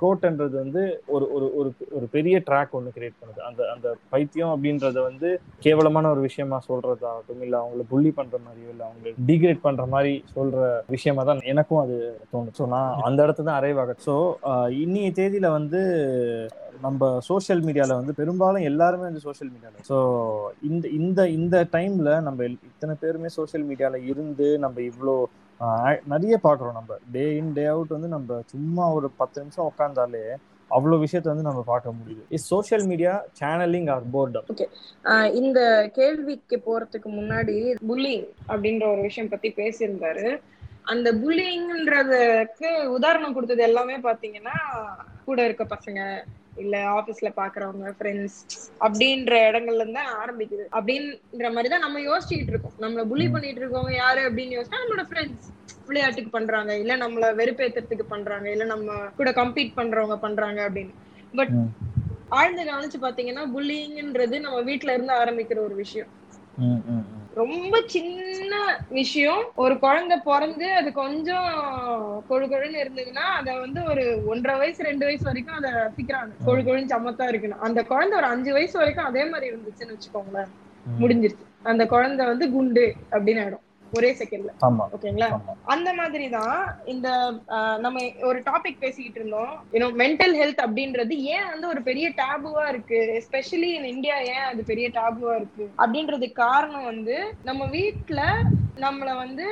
கோட்ன்றது வந்து ஒரு ஒரு ஒரு ஒரு பெரிய ட்ராக் ஒன்று கிரியேட் பண்ணுது. அந்த அந்த பைத்தியம் அப்படின்றத வந்து கேவலமான ஒரு விஷயமா சொல்றதாகட்டும் இல்லை அவங்கள புள்ளி பண்ற மாதிரியோ இல்லை அவங்களை டிகிரேட் பண்ற மாதிரி சொல்ற விஷயமா தான் எனக்கும் அது தோணும் ஸோ நான் அந்த இடத்துல தான் அரைவ் ஆக ஸோ இன்னைய தேதியில வந்து நம்ம சோஷியல் மீடியால வந்து பெரும்பாலும் எல்லாருமே வந்து சோஷியல் மீடியால ஸோ இந்த இந்த இந்த டைம்ல நம்ம இத்தனை பேருமே சோஷியல் மீடியால இருந்து நம்ம இவ்வளோ நிறைய பார்க்குறோம் நம்ம. டே இன் டே அவுட் வந்து நம்ம சும்மா ஒரு பத்து நிமிஷம் உட்காந்தாலே அவ்வளோ விஷயத்த வந்து நம்ம பார்க்க முடியுது. Is social media channelling or boredom
okay இந்த கேள்விக்கு போறதுக்கு முன்னாடி புல்லிங் அப்படின்ற ஒரு விஷயம் பத்தி பேசியிருந்தாரு. அந்த புல்லிங்ன்றதுக்கு உதாரணம் கொடுத்தது எல்லாமே பாத்தீங்கன்னா கூட இருக்க பசங்க இல்ல ஆபீஸ்ல பாக்குறவங்க ஃப்ரெண்ட்ஸ் அப்படின்ற இடங்கள்ல இருந்து ஆரம்பிக்குது. அப்படின்ற மாதிரி தான் நம்ம யோசிச்சுக்கிட்டு இருக்கோம். நம்மள புள்ளி
ம்.
பண்ணிட்டு இருக்கவங்க யாரு அப்படின்னு யோசிச்சா நம்மளோட ஃப்ரெண்ட்ஸ் விளையாட்டுக்கு பண்றாங்க. இல்ல நம்மள வெறுப்பேத்துறதுக்கு பண்றாங்க. இல்ல நம்ம கூட கம்பீட் பண்றவங்க பண்றாங்க அப்படின்னு. பட். ஆழ்ந்து கவனிச்சு பாத்தீங்கன்னா புல்லிங்ன்றது நம்ம வீட்ல இருந்து ஆரம்பிக்கிற ஒரு விஷயம். ரொம்ப சின்ன விஷயம். ஒரு குழந்தை பிறந்து அது கொஞ்சம் கொழு கொழுன்னு இருந்ததுன்னா அத வந்து ஒரு ஒன்றரை வயசு ரெண்டு வயசு வரைக்கும் அத ரசிக்கிறாங்க. கொழு கொழுன்னு சமத்தா இருக்கணும். அந்த குழந்தை ஒரு அஞ்சு வயசு வரைக்கும் அதே மாதிரி இருந்துச்சுன்னு வச்சுக்கோங்களேன். முடிஞ்சிருச்சு. அந்த குழந்தை வந்து குண்டு அப்படின்னு ஆயிடும். ஒரே செகண்ட்ல ஓகேங்களா? அந்த மாதிரி தான் இந்த நம்ம ஒரு டாபிக் பேசிக்கிட்டு இருந்தோம். யூனோ மென்டல் ஹெல்த் அப்படின்றது ஏன் வந்து ஒரு பெரிய டாபுவா இருக்கு? எஸ்பெஷலி இன் இந்தியா ஏன் அது பெரிய டாபுவா இருக்கு? அப்படின்றதுக்கு காரணம் வந்து நம்ம வீட்ல நம்மள வந்து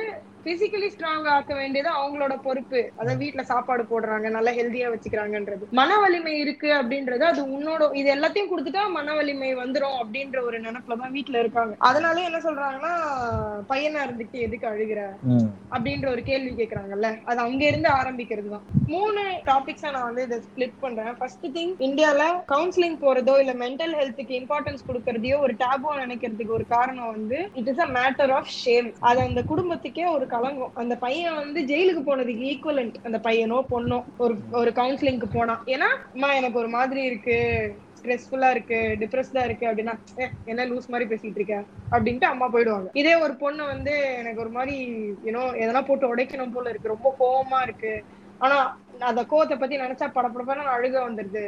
பிசிக்கலி ஸ்ட்ராங் ஆக்க வேண்டியது அவங்களோட பொறுப்பு. அதான் வீட்ல சாப்பாடு போடுறாங்க நல்லா ஹெல்தியா வச்சுக்கிறாங்கன்றது. மன வலிமை இருக்கு அப்படின்றது அது உன்னோட இது எல்லாத்தையும் கொடுத்துட்டா மன வலிமை வந்துரும் அப்படின்ற ஒரு நினைப்புலதான் வீட்ல இருக்காங்க அதனால என்ன சொல்றாங்கன்னா பையனா இருந்துட்டு எதுக்கு அழுகிற? அப்படின்ற ஒரு கேள்வி கேக்குறாங்கல்ல. அது அங்க இருந்து ஆரம்பிக்கிறது தான். மூணு டாபிக்ஸா நான் வந்து இதை ஸ்பிளிட் பண்றேன். ஃபர்ஸ்ட் திங் இந்தியால கவுன்சிலிங் போறதோ இல்ல மென்டல் ஹெல்த்துக்கு இம்பார்ட்டன்ஸ் கொடுக்கறதையோ ஒரு டேபுவா நினைக்கிறதுக்கு ஒரு காரணம் வந்து it is a matter of shame அது அந்த குடும்பத்துக்கே ஒரு களங்கம். அந்த பையன் வந்து ஜெயிலுக்கு போனதுக்கு ஈக்குவலண்ட் அந்த பையனோ பொண்ணோ ஒரு ஒரு கவுன்சிலிங்க்கு போனான் ஏன்னா அம்மா எனக்கு ஒரு மாதிரி இருக்கு. ஸ்ட்ரெஸ்ஃபுல்லா இருக்கு. டிப்ரெஸ்டா இருக்கு அப்படின்னா "ஏ, என்ன லூஸ் மாதிரி பேசிட்டு இருக்க? அப்படின்ட்டு அம்மா போயிடுவாங்க. இதே ஒரு பொண்ணு வந்து எனக்கு ஒரு மாதிரி ஏன்னோ எதனா போட்டு உடைக்கணும் போல இருக்கு. ரொம்ப கோவமா இருக்கு. ஆனா நான் அந்த கோவத்தை பத்தி நினைச்சா படப்படப்பட அழுக வந்துருது.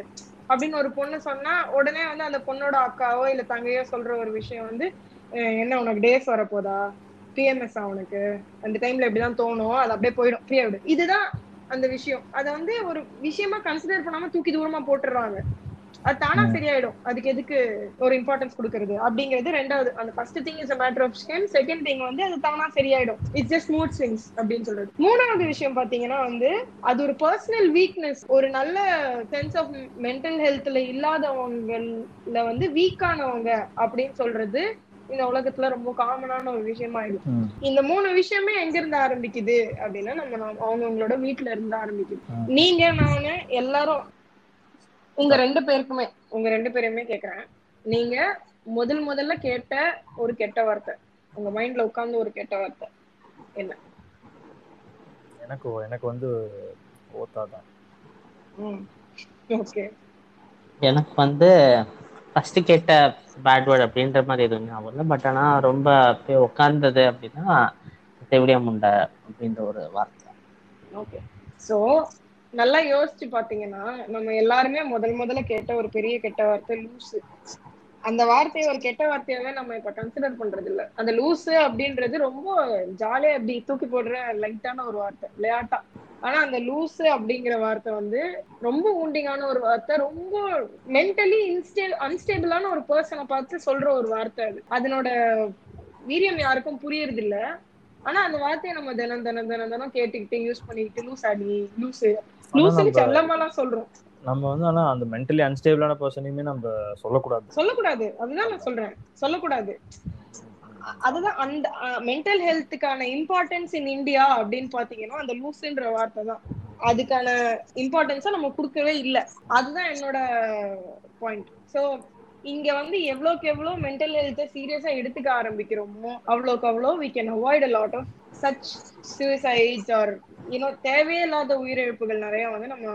அப்படின்னு ஒரு பொண்ணு சொன்னா உடனே வந்து அந்த பொண்ணோட அக்காவோ இல்ல தங்கையோ சொல்ற ஒரு விஷயம் வந்து என்ன உனக்கு டேஸ் வரப்போதா? பிஎம்எஸ் உனக்கு? அந்த டைம்ல இப்படிதான் தோணும் அது அப்படியே போயிடும். ஃப்ரீ ஆயிடு. இதுதான் அந்த விஷயம். அத வந்து ஒரு விஷயமா கன்சிடர் பண்ணாம தூக்கி தூரமா போட்டுடுறாங்க அது தானா சரியாயிடும். அதுக்கு எதுக்கு ஒரு இம்பார்ட்டன்ஸ் கொடுக்கறது? அப்படிங்கிறது ரெண்டாவது. அந்த first thing is matter of scam second thing வந்து அது தானா சரியாயிடும். இட்ஸ் ஜஸ்ட் மூட் ஸ்விங்ஸ் அப்படின்னு சொல்றது. மூணாவது விஷயம் பாத்தீங்கன்னா வந்து அது ஒரு பர்சனல் வீக்னஸ் ஒரு நல்ல சென்ஸ் ஆஃப் மென்டல் ஹெல்த்ல இல்லாதவங்கல வந்து வீக்கானவங்க அப்படின்னு சொல்றது இந்த உலகத்துல ரொம்ப காமனான ஒரு விஷயமா ஆயிடும்
ம்.
இந்த மூணு விஷயமே எங்க இருந்து ஆரம்பிக்குது அப்படின்னா நம்ம அவங்கவங்களோட வீட்ல இருந்து ஆரம்பிக்குது. நீங்க நானு எல்லாரும் உங்க ரெண்டு பேருக்குமே உங்க ரெண்டு பேருமே கேக்குறேன். நீங்க முதல் முதல்ல கேட்ட ஒரு கெட்ட வார்த்தை உங்க மைண்ட்ல உட்கார்ந்து ஒரு கெட்ட வார்த்தை என்ன?
எனக்கு எனக்கு வந்து ஓத்தா தான்.
ஓகே.
எனக்கு வந்து ஃபர்ஸ்ட் கேட்ட பேட் வேர்ட் அப்படின்ற மாதிரி எதுவும் ஞாபகம் இல்லை. பட் ஆனா ரொம்ப அப்படியே உட்கார்ந்தது அப்படின்னா தெவிடியா முண்டை அப்படின்ற ஒரு வார்த்தை.
ஓகே ஸோ நல்லா யோசிச்சு பாத்தீங்கன்னா நம்ம எல்லாருமே முதல் முதல்ல கேட்ட ஒரு பெரிய கெட்ட வார்த்தை லூசு. அந்த வார்த்தையை ஒரு கெட்ட வார்த்தையாவே நம்ம இப்ப கன்சிடர் பண்றது இல்ல அந்த லூசு அப்படின்றது ரொம்ப ஜாலியா அப்படி தூக்கி போடுற லைட்டான ஒரு வார்த்தை விளையாட்டா. ஆனா அந்த லூசு அப்படிங்கிற வார்த்தை வந்து ரொம்ப ஊண்டிங்கான ஒரு வார்த்தை. ரொம்ப மென்டலி இன்ஸ்டே அன்ஸ்டேபிளான ஒரு பர்சனை பார்த்து சொல்ற ஒரு வார்த்தை அது. அதனோட வீரியம் யாருக்கும் புரியறது இல்ல ஆனா அந்த வார்த்தையை நம்ம தினம் தினம் தினம் தினம் கேட்டுக்கிட்டு யூஸ் பண்ணிக்கிட்டு லூஸ் அடி லூசு லூசுன்னு
நம்ம-
செல்லமாலாம் சொல்றோம்.
நம்ம வந்து ஆனா அந்த மென்டலி அன்ஸ்டேபிளான பர்சனையுமே நம்ம சொல்லக்கூடாது.
சொல்லக்கூடாது. அதுதான் நான் சொல்றேன். சொல்லக்கூடாது. அதுதான் அந்த மென்டல் ஹெல்த்துக்கான இம்பார்ட்டன்ஸ் இன் இந்தியா அப்படின்னு பாத்தீங்கன்னா அந்த லூசுன்ற வார்த்தை தான். அதுக்கான இம்பார்ட்டன்ஸை நம்ம கொடுக்கவே இல்லை. அதுதான் என்னோட பாயிண்ட் சோ இங்க வந்து எவ்வளவுக்கு எவ்வளவு மென்டல் ஹெல்த்தை சீரியஸா எடுத்துக்க ஆரம்பிக்கிறோமோ அவ்வளோக்கு அவ்வளோ we can avoid a lot of such suicides or you know தேவையில்லாத உயிரிழப்புகள் நிறைய வந்து நம்ம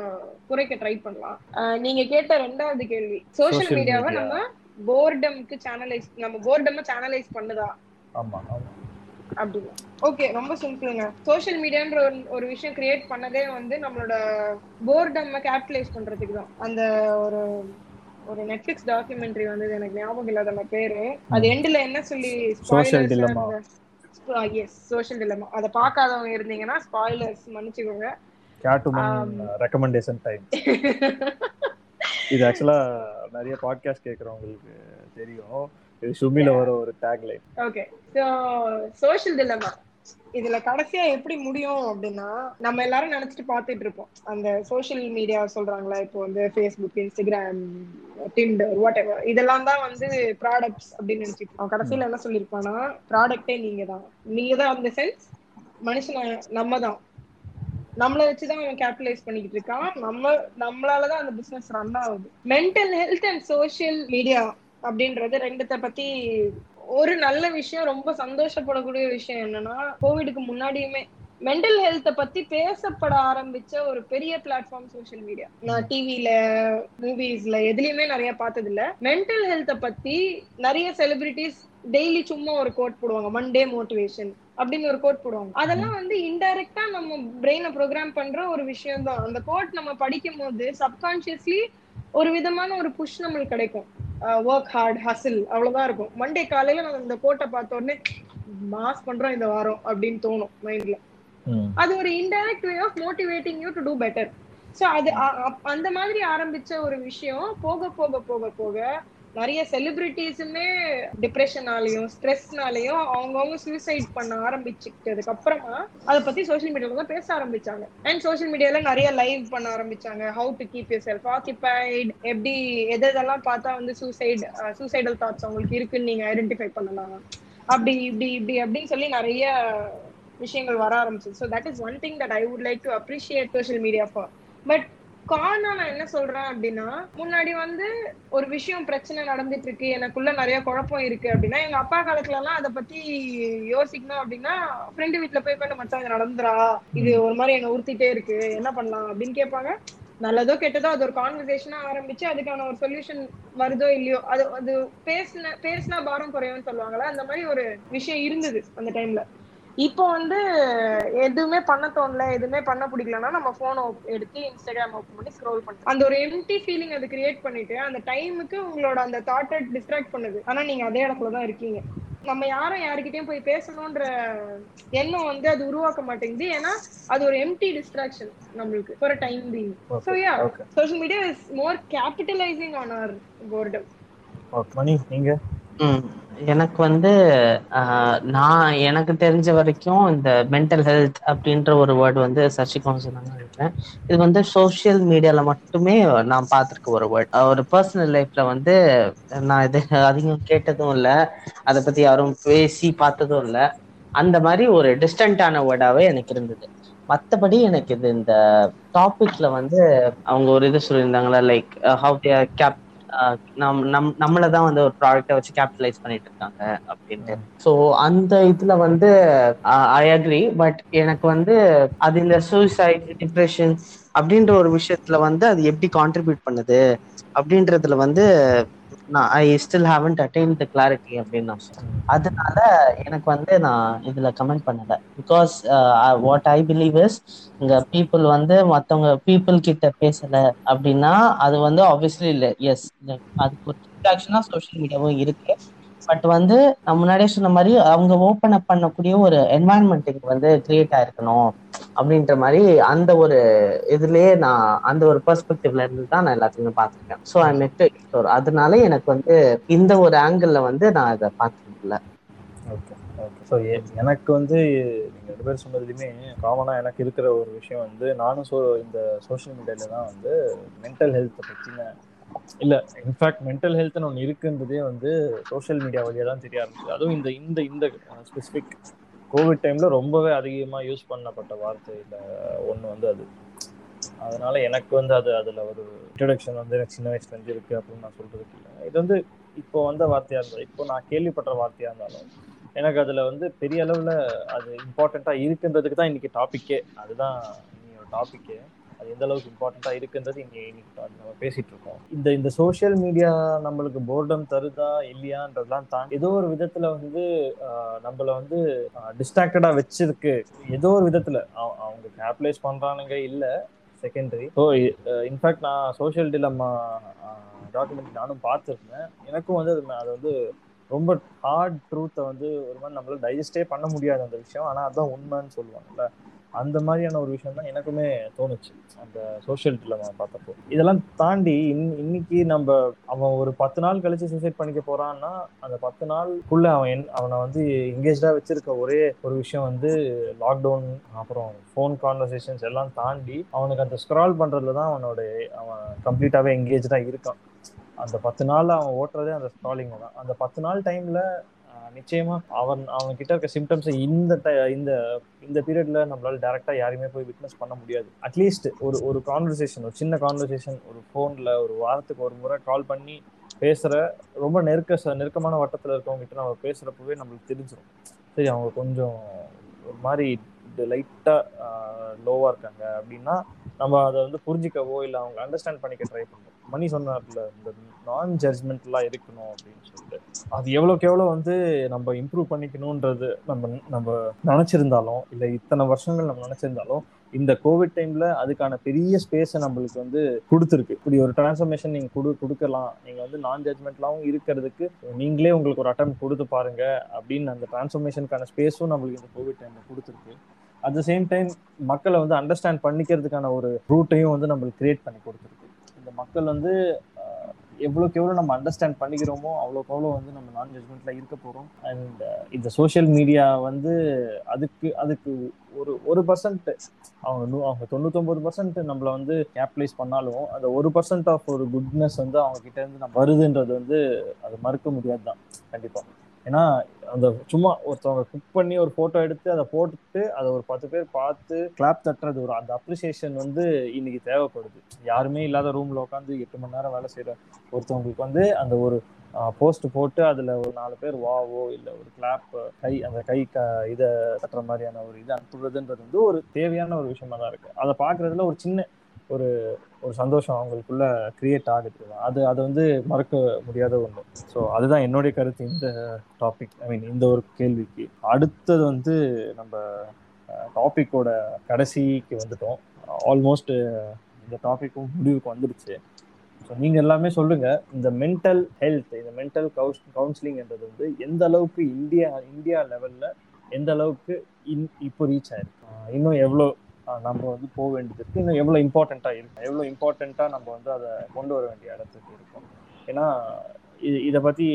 குறைக்க ட்ரை பண்ணலாம். நீங்க கேட்ட ரெண்டாவது கேள்வி.
Social
மீடியாவை. நம்ம போர்டம்க்கு சேனலைஸ் நம்ம போர்டம் சேனலைஸ் பண்ணுதா?
ஆமா
அப்படின்னு ஓகே ரொம்ப சிம்பிளுங்க. சோஷியல் மீடியான்ற ஒரு ஒரு விஷயம் கிரியேட் பண்ணதே வந்து நம்மளோட போர்டம் கேபிட்டலைஸ் பண்றதுக்கு தான். அந்த ஒரு ஒரு நெட்ஃபிளிக்ஸ் டாக்குமெண்ட்ரி வந்தது எனக்கு ஞாபகம் இல்லாத அந்த பேரு. அது எண்ட்ல என்ன சொல்லி
Social dilemma.
Yes Social Dilemma அதை பார்க்காதவங்க இருந்தீங்கன்னா ஸ்பாய்லர்ஸ் மன்னிச்சுக்கோங்க.
கேட்டுமன் ரெக்கமெண்டேஷன் டைம் இது ஆக்சுவலா நிறைய பாட்காஸ்ட் கேட்கறவங்களுக்கு தெரியும். இது சுமில வர ஒரு tag line
okay so Social Dilemma இதுல கடைசியா எப்படி முடியும் அப்படின்னா நம்ம எல்லாரும் நினைச்சிட்டு பார்த்துட்டு இருப்போம். அந்த சோஷியல் மீடியா சொல்றாங்களா இப்போ வந்து Facebook Instagram Tinder whatever இதெல்லாம் தான் வந்து ப்ராடக்ட்ஸ் அப்படின்னு நினைச்சிட்டு அவன் கடைசியில என்ன சொல்லியிருப்பானா ப்ராடக்டே நீங்க தான் நீங்க தான் அந்த சென்ஸ் மனுஷனை நம்ம தான் நம்மள வச்சுதான் அவன் கேபிட்டலைஸ் பண்ணிக்கிட்டு இருக்கான். நம்ம நம்மளாலதான் அந்த பிசினஸ் ரன் ஆகுது. Mental health and social media அப்படின்றது ரெண்டுத்த பத்தி ஒரு நல்ல விஷயம் ரொம்ப சந்தோஷப்படக்கூடிய விஷயம் என்னன்னா கோவிடுக்கு முன்னாடியுமே மென்டல் ஹெல்த்தை பத்தி பேசப்பட ஆரம்பிச்ச ஒரு பெரிய பிளாட்ஃபார்ம் சோஷியல் மீடியா நான் டிவில மூவிஸ்ல எதுலயுமே நிறைய பார்த்தது இல்ல மென்டல் ஹெல்த்தை பத்தி நிறைய செலிபிரிட்டிஸ் டெய்லி சும்மா ஒரு கோட் போடுவாங்க. மண்டே மோட்டிவேஷன் அப்படின்னு ஒரு கோட் போடுவாங்க. அதெல்லாம் வந்து இன்டைரக்டா நம்ம பிரெயினை ப்ரோக்ராம் பண்ற ஒரு விஷயம் தான் அந்த கோட் நம்ம படிக்கும் போது சப்கான்சியஸ்லி ஒரு விதமான ஒரு புஷ் நம்மளுக்கு கிடைக்கும். ஒர்க் ஹார்ட் ஹசில் அவ்வளவுதான் இருக்கும். மண்டே காலையில நம்ம இந்த கோட்டை பார்த்த உடனே மாஸ் பண்றோம் இந்த வாரம் அப்படின்னு தோணும் மைண்ட்ல அது ஒரு indirect way of motivating you to do better so அது அந்த மாதிரி ஆரம்பிச்ச ஒரு விஷயம் போக போக போக போக நிறைய செலிபிரிட்டிஸுமே டிப்ரெஷனாலையும் ஸ்ட்ரெஸ்னாலையும் அவங்கவுங்க சூசைட் பண்ண ஆரம்பிச்சுக்கிட்டதுக்கு அப்புறமா அதை பத்தி சோஷியல் மீடியால தான் பேச ஆரம்பிச்சாங்க. அண்ட் சோஷியல் மீடியால நிறைய லைவ் பண்ண ஆரம்பிச்சாங்க. How to keep yourself occupied எப்படி எதெல்லாம் பார்த்தா வந்து சூசைட் சூசைடல் தாட்ஸ் அவங்களுக்கு இருக்குன்னு நீங்க ஐடென்டிஃபை பண்ணலாம். அப்படி இப்படி இப்படி அப்படின்னு சொல்லி நிறைய விஷயங்கள் வர ஆரம்பிச்சு so that is one thing that I would like to appreciate social media for but gonna நான் என்ன சொல்றேன் அப்படின்னா முன்னாடி வந்து ஒரு விஷயம் பிரச்சனை நடந்துட்டு இருக்கு எனக்குள்ள நிறைய குழப்பம் இருக்கு அப்படின்னா எங்க அப்பா காலத்துல எல்லாம் அதை பத்தி யோசிக்கணும் அப்படின்னா ஃப்ரெண்டு வீட்டுல போய் உட்காந்து மச்சான் இது நடந்துரா இது ஒரு மாதிரி என்ன உறுத்திட்டே இருக்கு. என்ன பண்ணலாம்? அப்படின்னு கேட்பாங்க. நல்லதோ கெட்டதோ அது ஒரு கான்வர்சேஷனா ஆரம்பிச்சு அதுக்கான ஒரு சொல்யூஷன் வருதோ இல்லையோ அது அது பேசின பேசினா பாரம் குறையும்னு சொல்லுவாங்களா அந்த மாதிரி ஒரு விஷயம் இருந்தது அந்த டைம்ல இப்போ வந்து எதுவுமே பண்ண தோணல எதுவுமே பண்ண பிடிக்கலன்னா நம்ம போனை எடுத்து இன்ஸ்டாகிராம் ஓப்பன் பண்ணி ஸ்க்ரோல் பண்ணுறோம் அந்த ஒரு எம்டி ஃபீலிங் அது கிரியேட் பண்ணிட்டு அந்த டைமுக்கு உங்களோட அந்த தாட்டை டிஸ்ட்ராக்ட் பண்ணுது. ஆனா நீங்க அதே இடத்துல தான் இருக்கீங்க. நம்ம யாரும் யாருக்கிட்டயும் போய் பேசணும்ன்ற எண்ணம் வந்து அது உருவாக்க மாட்டேங்குது. ஏன்னா அது ஒரு எம்டி டிஸ்ட்ராக்ஷன் நம்மளுக்கு for time being so yeah social media is more capitalising on our boredom
okay மணி நீங்க.
எனக்கு வந்து நான் எனக்கு தெரிஞ்ச வரைக்கும் இந்த மென்டல் ஹெல்த் அப்படின்ற ஒரு வேர்டு வந்து சசிகாந்த் சொன்னாங்க நினைக்கிறேன். இது வந்து சோஷியல் மீடியால மட்டுமே நான் பார்த்துருக்க ஒரு வேர்ட் ஒரு பர்சனல் லைஃப்ல வந்து நான் இது அதிகம் கேட்டதும் இல்லை. அதை பத்தி யாரும் பேசி பார்த்ததும் இல்லை. அந்த மாதிரி ஒரு டிஸ்டன்டான வேர்டாவே எனக்கு இருந்தது. மற்றபடி எனக்கு இது இந்த டாபிக்ல வந்து அவங்க ஒரு இது சொல்லியிருந்தாங்களா லைக் ஹவு கேப் நம் நம் நம்மள தான் வந்து ஒரு ப்ராடக்ட்டை வச்சு கேபிட்டலைஸ் பண்ணிட்டு இருக்காங்க அப்படின்ட்டு ஸோ அந்த இதுல வந்து ஐ அக்ரி பட் எனக்கு வந்து அது இந்த சூசைட் டிப்ரெஷன் அப்படின்ற ஒரு விஷயத்துல வந்து அது எப்படி கான்ட்ரிபியூட் பண்ணுது அப்படின்றதுல வந்து நான் I still haven't attained the clarity அப்படின்னு நான் அதனால எனக்கு வந்து நான் இதுல கமெண்ட் பண்ணல. Because what I believe is இங்க பீப்புள் வந்து மத்தவங்க பீப்புள் கிட்ட பேசல அப்படின்னா அது வந்து ஆப்வியஸ்லி இல்லை. எஸ் அதுக்கு ஒரு டிஸ்ட்ராக்ஷனா சோஷியல் மீடியாவும் இருக்கு. பட் வந்து நான் முன்னாடியே சொன்ன மாதிரி அவங்க ஓப்பன் அப் பண்ணக்கூடிய ஒரு என்வாயன்மெண்ட் இங்க வந்து கிரியேட் ஆயிருக்கணும். அப்படின்ற மாதிரி அந்த ஒரு இதுலயே நான் அந்த ஒரு பெர்ஸ்பெக்டிவ்ல இருந்து தான் நான் எல்லாத்தையுமே பார்த்துருக்கேன். ஸோ ஐ மெட் எக்ஸ்ப்ளோர் அதனால எனக்கு வந்து இந்த ஒரு ஆங்கிள் வந்து நான் இதை பார்த்ததில்ல
ஓகே ஓகே ஸோ எனக்கு வந்து நீங்கள் ரெண்டு பேர் சொன்னதுலையுமே காமனாக எனக்கு இருக்கிற ஒரு விஷயம் வந்து நானும் ஸோ இந்த சோஷியல் மீடியாவில் தான் வந்து மென்டல் ஹெல்த்தை பற்றின இல்லை இன்ஃபேக்ட் மென்டல் ஹெல்த்னு ஒன்று இருக்குன்றதே வந்து சோஷியல் மீடியா வழியாக தான் தெரிய ஆரம்பிச்சு அதுவும் இந்த இந்த இந்த ஸ்பெசிஃபிக் கோவிட் டைமில் ரொம்பவே அதிகமாக யூஸ் பண்ணப்பட்ட வார்த்தையில் ஒன்று வந்து அது. அதனால எனக்கு வந்து அது அதில் ஒரு இன்ட்ரடக்ஷன் வந்து எனக்கு சின்ன வயசுலேருந்து இருக்குது அப்படின்னு நான் சொல்றதுக்கு இல்லை. இது வந்து இப்போ வந்த வார்த்தையாக இருந்தாலும் இப்போ நான் கேள்விப்பட்ட வார்த்தையாக இருந்தாலும் எனக்கு அதில் வந்து பெரிய அளவில் அது இம்பார்ட்டண்டா இருக்குன்றதுக்கு தான் இன்னைக்கு டாப்பிக்கே அதுதான் இன்னையோட டாப்பிக்கே அது எந்த அளவுக்கு இம்பார்ட்டண்ட்டாக இருக்குன்றது இங்கே இன்னைக்கு நம்ம பேசிட்டு இருக்கோம். இந்த இந்த சோஷியல் மீடியா நம்மளுக்கு போர்டம் தருதா இல்லையான்றதெல்லாம் தான் ஏதோ ஒரு விதத்தில் வந்து நம்மள வந்து டிஸ்ட்ராக்டடாக வச்சிருக்கு. ஏதோ ஒரு விதத்தில் அவங்க கேப்லைஸ் பண்ணுறானுங்க இல்லை செகண்டரி ஸோ இன்ஃபேக்ட் நான் சோஷியல் டிலம்மா டாக்குமெண்ட் நானும் பார்த்துருந்தேன். எனக்கும் வந்து அது அது வந்து ரொம்ப ஹார்ட் ட்ரூத்தை வந்து ஒரு மாதிரி நம்மளால டைஜஸ்டே பண்ண முடியாது அந்த விஷயம். ஆனால் அதுதான் உண்மைன்னு சொல்லுவாங்கல்ல. அந்த மாதிரியான ஒரு விஷயம் தான் எனக்குமே தோணுச்சு. அந்த சோஷியல் டிலமா பார்த்தப்போ. இதெல்லாம் தாண்டி இன் இன்னைக்கு நம்ம அவன் ஒரு பத்து நாள் கழிச்சு சூசைட் பண்ணிக்க போறான்னா அந்த பத்து நாளுக்குள்ள அவன் என் அவனை வந்து எங்கேஜா வச்சிருக்க ஒரே ஒரு விஷயம் வந்து லாக்டவுன் அப்புறம் ஃபோன் கான்வர்சேஷன்ஸ் எல்லாம் தாண்டி அவனுக்கு அந்த ஸ்க்ரால் பண்றதுல தான் அவனோட அவன் கம்ப்ளீட்டாவே எங்கேஜா இருக்கான். அந்த பத்து நாள் அவன் ஓட்டுறதே அந்த ஸ்க்ராலிங் தான். அந்த பத்து நாள் டைம்ல நிச்சயமா. அவன் அவன் கிட்ட இருக்க சிம்டம்ஸை இந்த இந்த இந்த பீரியட்ல நம்மளால டேரக்டா யாருமே போய் விட்னஸ் பண்ண முடியாது. அட்லீஸ்ட் ஒரு ஒரு கான்வர்சேஷன் ஒரு சின்ன கான்வர்சேஷன் ஒரு ஃபோன்ல ஒரு வாரத்துக்கு ஒரு முறை கால் பண்ணி பேசுற ரொம்ப நெருக்க ச- நெருக்கமான வட்டத்துல இருக்கவங்க கிட்ட நம்ம பேசுறப்பவே நம்மளுக்கு தெரிஞ்சிடும் சரி அவங்க கொஞ்சம் ஒரு மாதிரி லைட்டா லோவா இருக்காங்க அப்படின்னா நம்ம அதை வந்து புரிஞ்சிக்கவோ இல்லை அவங்க அண்டர்ஸ்டாண்ட் பண்ணிக்க ட்ரை பண்ணுறோம் மணி சொன்னார்ல இந்த நான் ஜட்ஜ்மெண்ட்லாம் இருக்கணும் அப்படின்னு சொல்லிட்டு. அது எவ்வளோக்கு எவ்வளோ வந்து நம்ம இம்ப்ரூவ் பண்ணிக்கணுன்றது நம்ம நம்ம நினச்சிருந்தாலும் இல்லை இத்தனை வருஷங்கள் நம்ம நினச்சிருந்தாலும் இந்த கோவிட் டைம்ல அதுக்கான பெரிய ஸ்பேஸை நம்மளுக்கு வந்து கொடுத்துருக்கு. இப்படி ஒரு டிரான்ஸ்ஃபர்மேஷன் நீங்க கொடு கொடுக்கலாம். நீங்க வந்து நான் ஜட்மெண்ட்லாம் இருக்கிறதுக்கு நீங்களே உங்களுக்கு ஒரு அட்டம் கொடுத்து பாருங்க அப்படின்னு அந்த டிரான்ஸ்ஃபர்மேஷனுக்கான ஸ்பேஸும் நம்மளுக்கு இந்த கோவிட் டைம்ல கொடுத்துருக்கு. அட் த சேம் டைம் மக்களை வந்து அண்டர்ஸ்டாண்ட் பண்ணிக்கிறதுக்கான ஒரு ரூட்டையும் வந்து நம்மளுக்கு கிரியேட் பண்ணி கொடுத்துருக்கு. இந்த மக்கள் வந்து எவ்வளோக்கு எவ்வளோ நம்ம அண்டர்ஸ்டாண்ட் பண்ணிக்கிறோமோ அவ்வளோக்கு அவ்வளோ வந்து நம்ம நான் ஜட்மெண்ட்டில் இருக்க போகிறோம் அண்ட் இந்த சோஷியல் மீடியா வந்து அதுக்கு அதுக்கு ஒரு ஒரு பர்சன்ட் அவங்க நூ- அவங்க தொண்ணூத்தொம்பது பர்சன்ட் நம்மளை வந்து கேபிட்டலைஸ் பண்ணாலும் அந்த ஒரு பர்சன்ட் ஆஃப் ஒரு குட்னஸ் வந்து அவங்க கிட்ட இருந்து நம்ம வருதுன்றது வந்து அது மறுக்க முடியாது தான் கண்டிப்பாக ஏன்னா அந்த சும்மா ஒருத்தவங்க குக் பண்ணி ஒரு போட்டோ எடுத்து அதை போட்டுட்டு அதை ஒரு பத்து பேர் பார்த்து கிளாப் தட்டுறது ஒரு அந்த அப்ரிசியேஷன் வந்து இன்னைக்கு தேவைப்படுது. யாருமே இல்லாத ரூம்ல உட்காந்து எட்டு மணி நேரம் வேலை செய்யற ஒருத்தவங்களுக்கு வந்து அந்த ஒரு போஸ்ட் போட்டு அதுல ஒரு நாலு பேர் வாவோ இல்ல ஒரு கிளாப் கை அந்த கை க இதை தட்டுற மாதிரியான ஒரு இது அனுப்புறதுன்றது வந்து ஒரு தேவையான ஒரு விஷயமா தான் இருக்கு. அதை பாக்குறதுல ஒரு சின்ன ஒரு ஒரு சந்தோஷம் அவங்களுக்குள்ள கிரியேட் ஆகுது. அது அது வந்து மறக்க முடியாத ஒன்று ஸோ அதுதான் என்னுடைய கருத்து இந்த டாபிக் ஐ மீன் இந்த ஒரு கேள்விக்கு. அடுத்தது வந்து நம்ம டாப்பிக்கோட கடைசிக்கு வந்துட்டோம். ஆல்மோஸ்ட் இந்த டாப்பிக்கும் முடிவுக்கு வந்துடுச்சு. ஸோ நீங்கள் எல்லாமே சொல்லுங்க. இந்த மென்டல் ஹெல்த் இந்த மென்டல் கவுஸ் கவுன்சிலிங்ன்றது வந்து எந்த அளவுக்கு இந்தியா இந்தியா லெவலில் எந்த அளவுக்கு இன் இப்போ ரீச் ஆயிருக்கு? இன்னும் எவ்வளோ நம்ம வந்து போக வேண்டியது இருக்கு. இன்னும் எவ்வளோ இம்பார்ட்டண்ட்டாக இருக்கும் எவ்வளோ இம்பார்ட்டண்ட்டாக நம்ம வந்து அதை கொண்டு வர வேண்டிய இடத்துக்கு இருக்கும். ஏன்னா இது இதை பற்றி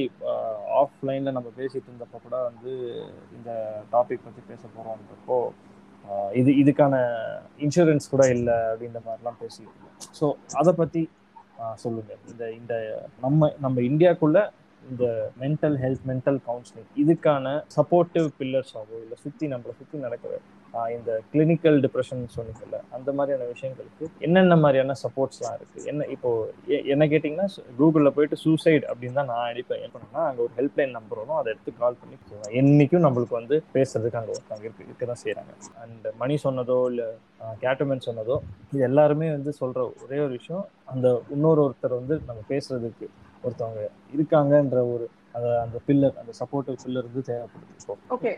ஆஃப்லைனில் நம்ம பேசிட்டு இருந்தப்போ கூட வந்து இந்த டாபிக் பற்றி பேச போகிறோன்றப்போ இது இதுக்கான இன்சூரன்ஸ் கூட இல்லை அப்படின்ற மாதிரிலாம் பேசிட்டு இருக்கோம் ஸோ அதை பற்றி சொல்லுங்க. இந்த இந்த நம்ம நம்ம இந்தியாக்குள்ள இந்த மென்டல் ஹெல்த் மென்டல் கவுன்சிலிங் இதுக்கான சப்போர்ட்டிவ் பில்லர்ஸாகவோ இல்லை சுற்றி நம்மளை சுற்றி நடக்கிற இந்த கிளினிக்கல் டிப்ரெஷன் சொன்னீங்கல்ல அந்த மாதிரியான விஷயங்களுக்கு என்னென்ன மாதிரியான சப்போர்ட்ஸ்லாம் இருக்குது என்ன இப்போ என்ன கேட்டிங்கன்னா கூகுளில் போயிட்டு சூசைட் அப்படின்னு தான் நான் அடிப்பேன் என்ன பண்ணேன்னா அங்கே ஒரு ஹெல்ப்லைன் நம்பர் வரும் அதை எடுத்து கால் பண்ணி போவேன் என்னைக்கும் நம்மளுக்கு வந்து பேசுறதுக்கு அங்கே ஒருத்தவங்க இருக்கு இருக்க தான் செய்கிறாங்க அண்ட் மணி சொன்னதோ இல்லை கேட்டமன் சொன்னதோ இது எல்லாருமே வந்து சொல்கிற ஒரே ஒரு விஷயம் அந்த இன்னொரு ஒருத்தர் வந்து நம்ம பேசுறதுக்கு ஒருத்தவங்க இருக்காங்கன்ற ஒரு அந்த அந்த பில்லர் அந்த சப்போர்ட்டிவ் பில்லர் வந்து தேவைப்படுது.
Okay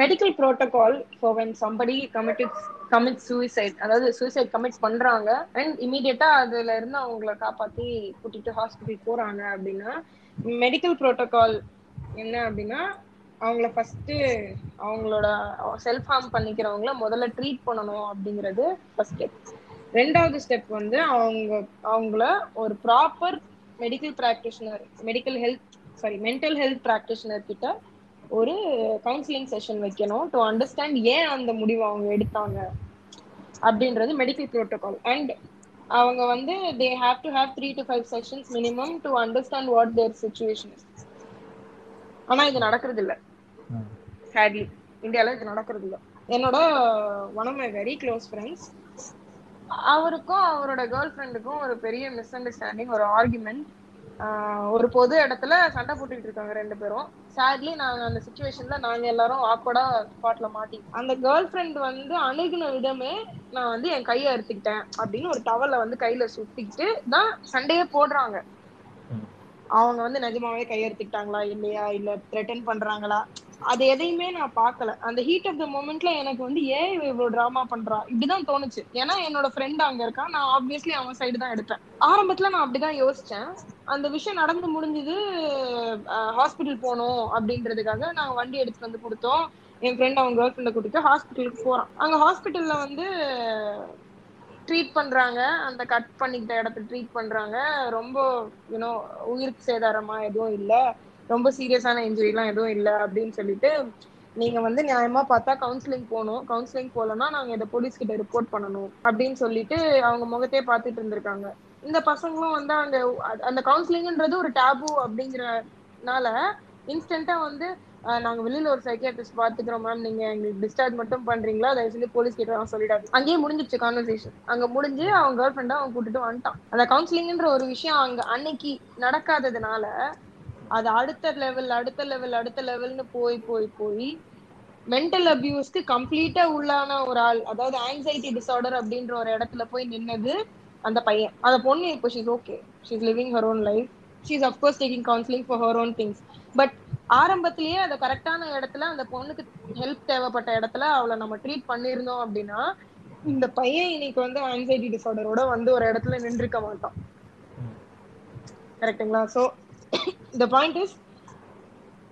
medical protocol for when somebody committed commit suicide அதாவது சூசைட் கமிட் பண்றாங்க அண்ட் இமீடியட்டா அதுல இருந்து அவங்கள காப்பாத்தி கூட்டிட்டு ஹாஸ்பிட்டல் போறாங்க அப்படின்னா மெடிக்கல் ப்ரோட்டோகால் என்ன அப்படின்னா அவங்கள ஃபர்ஸ்ட் அவங்களோட செல்ஃப் ஹார்ம் பண்ணிக்கிறவங்கள முதல்ல ட்ரீட் பண்ணணும் அப்படிங்கிறது ஃபர்ஸ்ட் ஸ்டெப் ரெண்டாவது ஸ்டெப் வந்து அவங்க அவங்கள ஒரு proper medical practitioner medical health sorry mental health practitioner கிட்ட ஒரு கவுன்சிலிங் செஷன் வைக்கணும் டு அண்டர்ஸ்டாண்ட் ஏன் அந்த முடிவை அவங்க எடுத்தாங்க அப்படின்றது மெடிக்கல் ப்ரோட்டோகால் அண்ட் அவங்க வந்து they have to have three to five sessions minimum to understand what their situation ஆனா இது நடக்கிறது இல்ல. சேட்லி இந்தியால இது நடக்கிறது இல்ல என்னோட one of my very close friends அவருக்கும் அவரோட கேர்ள் ஃப்ரெண்டுக்கும் ஒரு பெரிய மிஸ் அண்டர்ஸ்டாண்டிங் ஒரு ஆர்குமெண்ட் ஒரு பொது இடத்துல சண்டை போட்டுக்கிட்டு இருக்காங்க ரெண்டு பேரும். சேட்லி நாங்க அந்த சுச்சுவேஷன்ல நாங்க எல்லாரும் ஆக்வர்டா ஸ்பாட்ல மாட்டி அந்த கேர்ள் ஃப்ரெண்ட் வந்து அணுகுன விதமே நான் வந்து என் கையை அறுத்துக்கிட்டேன் அப்படின்னு ஒரு டவலை வந்து கையில சுத்திக்கிட்டு தான் சண்டையே போடுறாங்க. அவங்க வந்து நிஜமாவே கையெடுத்துக்கிட்டாங்களா இல்லையா? இல்ல த்ரெட்டன் பண்றாங்களா? அது எதையுமே நான் பார்க்கல. அந்த ஹீட் ஆஃப் த மூமெண்ட்ல எனக்கு வந்து ஏன் இவ இவ்வளவு டிராமா பண்றா? இப்படிதான் தோணுச்சு. ஏன்னா என்னோட ஃப்ரெண்ட் அங்க இருக்கான் நான் ஆப்வியஸ்லி அவன் சைடு தான் எடுப்பேன் ஆரம்பத்துல நான் அப்படிதான் யோசிச்சேன். அந்த விஷயம் நடந்து முடிஞ்சது ஹாஸ்பிட்டல் போகணும் அப்படின்றதுக்காக நாங்க வண்டி எடுத்துட்டு வந்து கொடுத்தோம். என் ஃப்ரெண்ட் அவங்க கேர்ள் ஃப்ரெண்டை கூட்டிட்டு ஹாஸ்பிட்டலுக்கு போறான். அங்க ஹாஸ்பிட்டல்ல வந்து ட்ரீட் பண்றாங்க. அந்த கட் பண்ணிக்கிட்ட இடத்த ட்ரீட் பண்றாங்க. ரொம்ப யூனோ உயிருக்கு சேதாரமா எதுவும் இல்லை. ரொம்ப சீரியஸான இன்ஜுரிலாம் எதுவும் இல்ல அப்படின்னு சொல்லிட்டு நீங்க வந்து நியாயமா பார்த்தா கவுன்சிலிங் போகணும். கவுன்சிலிங் போகலன்னா நாங்க இதை போலீஸ் கிட்ட ரிப்போர்ட் பண்ணணும் அப்படின்னு சொல்லிட்டு அவங்க முகத்தையே பார்த்துட்டு இருந்திருக்காங்க. இந்த பசங்களும் வந்து அந்த அந்த கவுன்சிலிங்ன்றது ஒரு டேபு அப்படிங்கிறனால இன்ஸ்டன்டா வந்து அஹ், நாங்க வெளியில ஒரு சைக்கியாட்ரிஸ்ட் பாத்துக்கிறோம் மேம் நீங்க எங்களுக்கு டிஸ்சார்ஜ் மட்டும் பண்றீங்களா? தயவு சொல்லி போலீஸ் கிட்ட நான் சொல்லிடாது அங்கேயே முடிஞ்சிச்சு கான்வர்சேஷன் அங்க முடிஞ்சு அவங்க கேர்ள் ஃப்ரெண்டை அவன் கூட்டிட்டு வந்துட்டான். அந்த கவுன்சிலிங்ன்ற ஒரு விஷயம் அங்க அன்னைக்கு நடக்காததுனால அது அடுத்த லெவல் அடுத்த லெவல் அடுத்த லெவல்னு போய் போய் போய் மென்டல் அபியூஸ்க்கு கம்ப்ளீட்டா உள்ளான ஒரு ஆள் அதாவது ஆங்ஸைட்டி டிசார்டர் அப்படின்ற ஒரு இடத்துல போய் நின்னது அந்த பையன். அந்த பொண்ணு இப்போ she's okay she's living her own life she's of course taking counselling for her own things but ஆரம்பத்திலேயே அந்த கரெக்டான இடத்துல அந்த பொண்ணுக்கு ஹெல்ப் தேவைப்பட்ட இடத்துல அவளை நம்ம ட்ரீட் பண்ணியிருந்தோம் அப்படின்னா இந்த பையன் இன்னைக்கு வந்து ஆங்ஸைட்டி டிசார்டரோட வந்து ஒரு இடத்துல நின்றுக்க மாட்டான். கரெக்ட்டுங்களா ஸோ த பாயிண்ட் இஸ்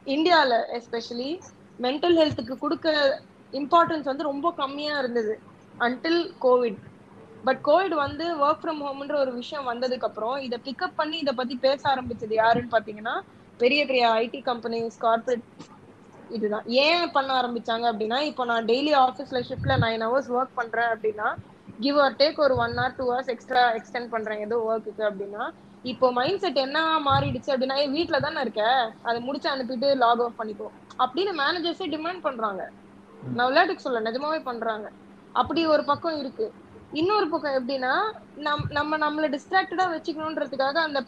இந்தியாவில் எஸ்பெஷலி மென்டல் ஹெல்த்துக்கு கொடுக்க இம்பார்ட்டன்ஸ் வந்து ரொம்ப கம்மியாக இருந்தது அன்டில் கோவிட் பட் கோவிட் வந்து ஒர்க் ஃப்ரம் ஹோம்ன்ற ஒரு விஷயம் வந்ததுக்கு அப்புறம் இதை பிக்கப் பண்ணி இதை பத்தி பேச ஆரம்பிச்சது யாருன்னு பாத்தீங்கன்னா பெரிய பெரிய ஐடி கம்பெனிஸ் கார்பரேட் இதுதான். ஏன் பண்ண ஆரம்பிச்சாங்க அப்படின்னா இப்போ நான் டெய்லி ஆஃபீஸ்ல ஷிஃப்ட்ல நைன் ஹவர்ஸ் ஒர்க் பண்றேன் அப்படின்னா கிவ் ஆர் டேக் ஒரு one or two hours extra extend பண்றேன் ஏதோ ஒர்க்குக்கு அப்படின்னா இப்போ மைண்ட் செட் என்ன மாறிடுச்சு அப்படின்னா வீட்டுல தானே இருக்க? அதை முடிச்சு அனுப்பிட்டு லாக் ஆஃப் பண்ணிக்கோ. அப்படின்னு மேனேஜர்ஸே டிமாண்ட் பண்றாங்க. நான் விளையாட்டுக்கு சொல்ல நிஜமாவே பண்றாங்க. அப்படி ஒரு பக்கம் இருக்கு. இன்னொரு பக்கம் எப்படின்னா நம் நம்ம நம்மள டிஸ்ட்ராக்டடா வச்சுக்கணுன்றதுக்காக அந்த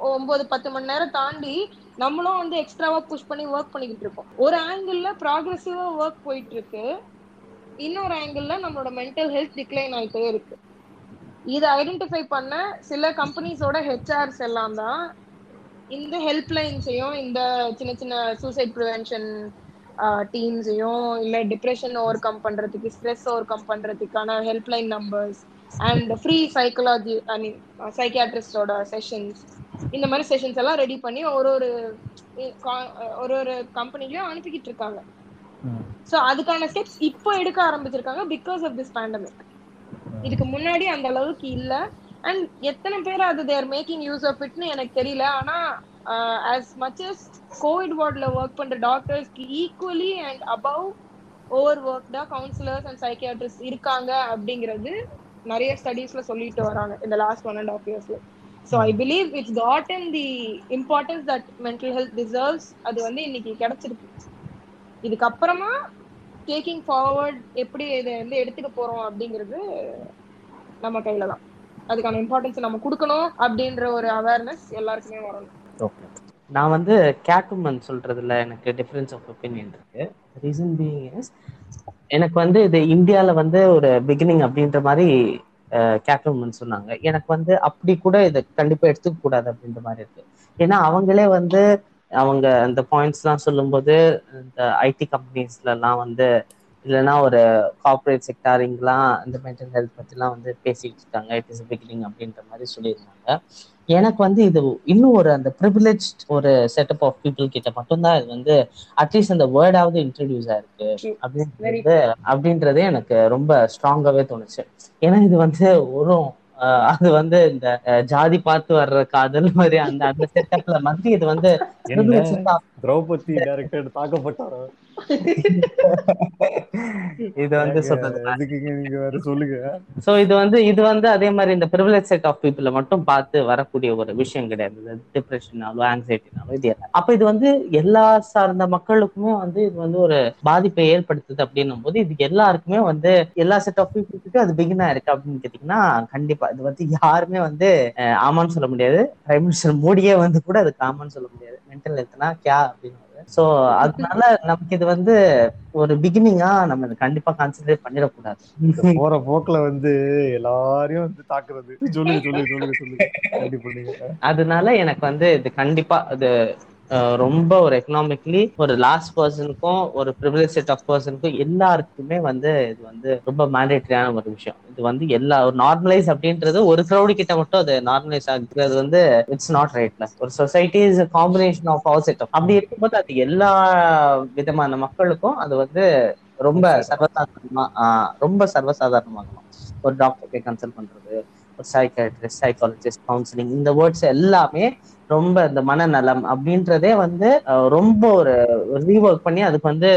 ஒன்பது பத்து மணி நேரம் தாண்டி நம்மளும் வந்து எக்ஸ்ட்ராவா புஷ் பண்ணி ஒர்க் பண்ணிக்கிட்டு இருக்கோம். ஒரு ஆங்கிள் ப்ராக்ரஸிவா ஒர்க் போயிட்டு இருக்கு. இன்னொரு ஆங்கிள் நம்மளோட மென்டல் ஹெல்த் டிக்ளைன் ஆயிட்டே இருக்கு. இதை ஐடென்டிஃபை பண்ண சில கம்பெனிஸோட ஹெச்ஆர்ஸ் எல்லாம் தான் இந்த ஹெல்ப்லைன்ஸையும் இந்த சின்ன சின்ன சூசைட் ப்ரிவென்ஷன் டீம்ஸையும் இல்ல டிப்ரெஷன் ஓவர் கம் பண்றதுக்கு ஸ்ட்ரெஸ் ஓவர் கம் பண்றதுக்கான helpline numbers and free psychology I mean சைக்கியாட்ரிஸ்டோட sessions இந்த மாதிரி செஷன்ஸ் எல்லாம் ரெடி பண்ணி ஒரு ஒரு ஒரு ஒரு கம்பெனிலயும் அனுப்பிக்கிட்டு இருக்காங்க. சோ அதுக்கான ஸ்டெப்ஸ் இப்போ எடுக்க ஆரம்பிச்சிருக்காங்க பிகாஸ் ஆஃப் திஸ் பேண்டமிக் இதுக்கு முன்னாடி அந்த அளவுக்கு இல்ல. அண்ட் எத்தனை பேர் அது தேர் மேக்கிங் யூஸ் ஆஃப் இட்னு எனக்கு தெரியல. ஆனா ஆஸ் மச் அஸ் கோவிட் வார்டில் ஒர்க் பண்ற டாக்டர்ஸ்க்கு equally and above over ஒர்க்டா counsellors and psychiatrist இருக்காங்க அப்படிங்கிறது நிறைய ஸ்டடீஸ்ல சொல்லிட்டு வராங்க இந்த லாஸ்ட் ஒன் அண்ட் ஆஃப் இயர்ஸ்ல so I believe it's gotten the importance that mental health deserves அது வந்து இன்னைக்கு கிடைச்சிருக்கு. இதுக்கப்புறமா டேக்கிங் ஃபார்வர்ட் எப்படி இதை வந்து எடுத்துக்க போறோம் அப்படிங்கிறது நம்ம கையில தான். அதுக்கான இம்பார்ட்டன்ஸ் நம்ம கொடுக்கணும் அப்படின்ற ஒரு அவேர்னஸ் எல்லாருக்குமே வரணும்.
ஓகே
நான் வந்து கேட்டுமன் சொல்றதுல எனக்கு டிஃபரன்ஸ் ஆஃப் ஒப்பீனியன் இருக்கு. ரீசன் பீயிங் இஸ் எனக்கு வந்து இது இந்தியால வந்து ஒரு பிகினிங் அப்படின்ற மாதிரி கேட்டுமன் சொன்னாங்க. எனக்கு வந்து அப்படி கூட இதை கண்டிப்பா எடுத்துக்க கூடாது அப்படின்ற மாதிரி இருக்கு. ஏன்னா அவங்களே வந்து அவங்க அந்த பாயிண்ட்ஸ்லாம் சொல்லும்போது இந்த ஐடி கம்பெனிஸ்ல எல்லாம் வந்து இல்லைன்னா ஒரு கார்பரேட் செக்டாரிங்லாம் இந்த மென்டல் ஹெல்த் பத்திலாம் வந்து பேசிட்டு இருக்காங்க. இட் இஸ் பிகினிங் அப்படின்ற மாதிரி சொல்லியிருந்தாங்க. எனக்கு வந்து இது இன்னும் ஒரு அந்த ப்ரிவிலேஜ் ஒரு செட்டப் ஆஃப் பீப்புள் கிட்ட மட்டும்தான் இது வந்து அட்லீஸ்ட் அந்த வேர்டாவது இன்ட்ரடியூஸ் ஆயிருக்கு. அப்படின்றது அப்படின்றதே எனக்கு ரொம்ப ஸ்ட்ராங்காவே தோணுச்சு. ஏன்னா இது வந்து ஒரு அது வந்து இந்த ஜாதி பார்த்து வர்ற காதல் மாதிரி அந்த அந்த செட்டப்ல மாதிரி இது வந்து
திரௌபதி டைரக்டர் தாக்கப்பட்டாரோ
இது வந்து
சொல்லுங்க?
சோ இது வந்து இது வந்து அதே மாதிரி இந்த ப்ரிவிலேஜ் செட் ஆஃப் பீப்புள மட்டும் பார்த்து வரக்கூடிய ஒரு விஷயம் கிடையாது. டிப்ரெஷனாலோ ஆங்ஸைட்டினாலோ இது அப்ப இது வந்து எல்லா சார்ந்த மக்களுக்குமே வந்து இது வந்து ஒரு பாதிப்பை ஏற்படுத்துது அப்படின்னும் போது இது எல்லாருக்குமே வந்து எல்லா செட் ஆஃப் பீப்புளுக்கு அது பிகினா இருக்கு அப்படின்னு கேட்டீங்கன்னா கண்டிப்பா இது வந்து யாருமே வந்து ஆமான்னு சொல்ல முடியாது. பிரைம் மினிஸ்டர் மோடியே வந்து கூட அதுக்கு ஆமான்னு சொல்ல முடியாது. மென்டல் ஹெல்த்னா கியா அப்படின்னு சோ அதனால நமக்கு இது வந்து ஒரு பிகினிங்கா நம்ம இதை கண்டிப்பா கன்சிடர் பண்ணிடக்கூடாது.
போற போக்குல வந்து எல்லாரையும் வந்து தாக்குறது. சொல்லுங்க சொல்லுங்க சொல்லுங்க சொல்லுங்க
அதனால எனக்கு வந்து இது கண்டிப்பா அது அஹ், ரொம்ப ஒரு எக்கனாமிக்லி ஒரு லாஸ்ட் பர்சனுக்கும் ஒரு ப்ரிவிலேஜ் செட் ஆஃப் பர்சனுக்கும் எல்லாருக்குமே வந்து இது வந்து ரொம்ப மேண்டேட்டரியான ஒரு விஷயம். இது வந்து எல்லா ஒரு நார்மலைஸ் அப்படின்றது ஒரு க்ரௌடு கிட்ட மட்டும் அது நார்மலைஸ் ஆகுது. வந்து இட்ஸ் நாட் ரைட்ல ஒரு society is combination of all set of அப்படி இருக்கும்போது அது எல்லா விதமான மக்களுக்கும் அது வந்து ரொம்ப சர்வசாதாரணமா ரொம்ப சர்வசாதாரணமாகணும் ஒரு டாக்டர் கன்சல்ட் பண்றது சைக்காட்ரிஸ்ட் சைக்காலஜிஸ்ட் கவுன்சிலிங் இந்த வேர்ட்ஸ் எல்லாமே ரொம்ப இந்த மனநலம் அப்படின்றதே வந்து ரொம்ப ஒரு ரீஒர்க் பண்ணி அதுக்கு வந்து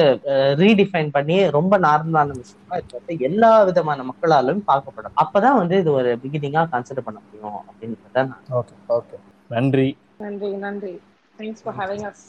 ரீடிஃபைன் பண்ணி ரொம்ப நார்மலான விஷயமா இது வந்து எல்லா விதமான மக்களாலும் பார்க்கப்படும். அப்பதான் வந்து இது ஒரு பிகினிங்கா கன்சிடர் பண்ண முடியும் அப்படின்றத நான்
ஓகே ஓகே நன்றி.
நன்றி நன்றி. Thanks for having as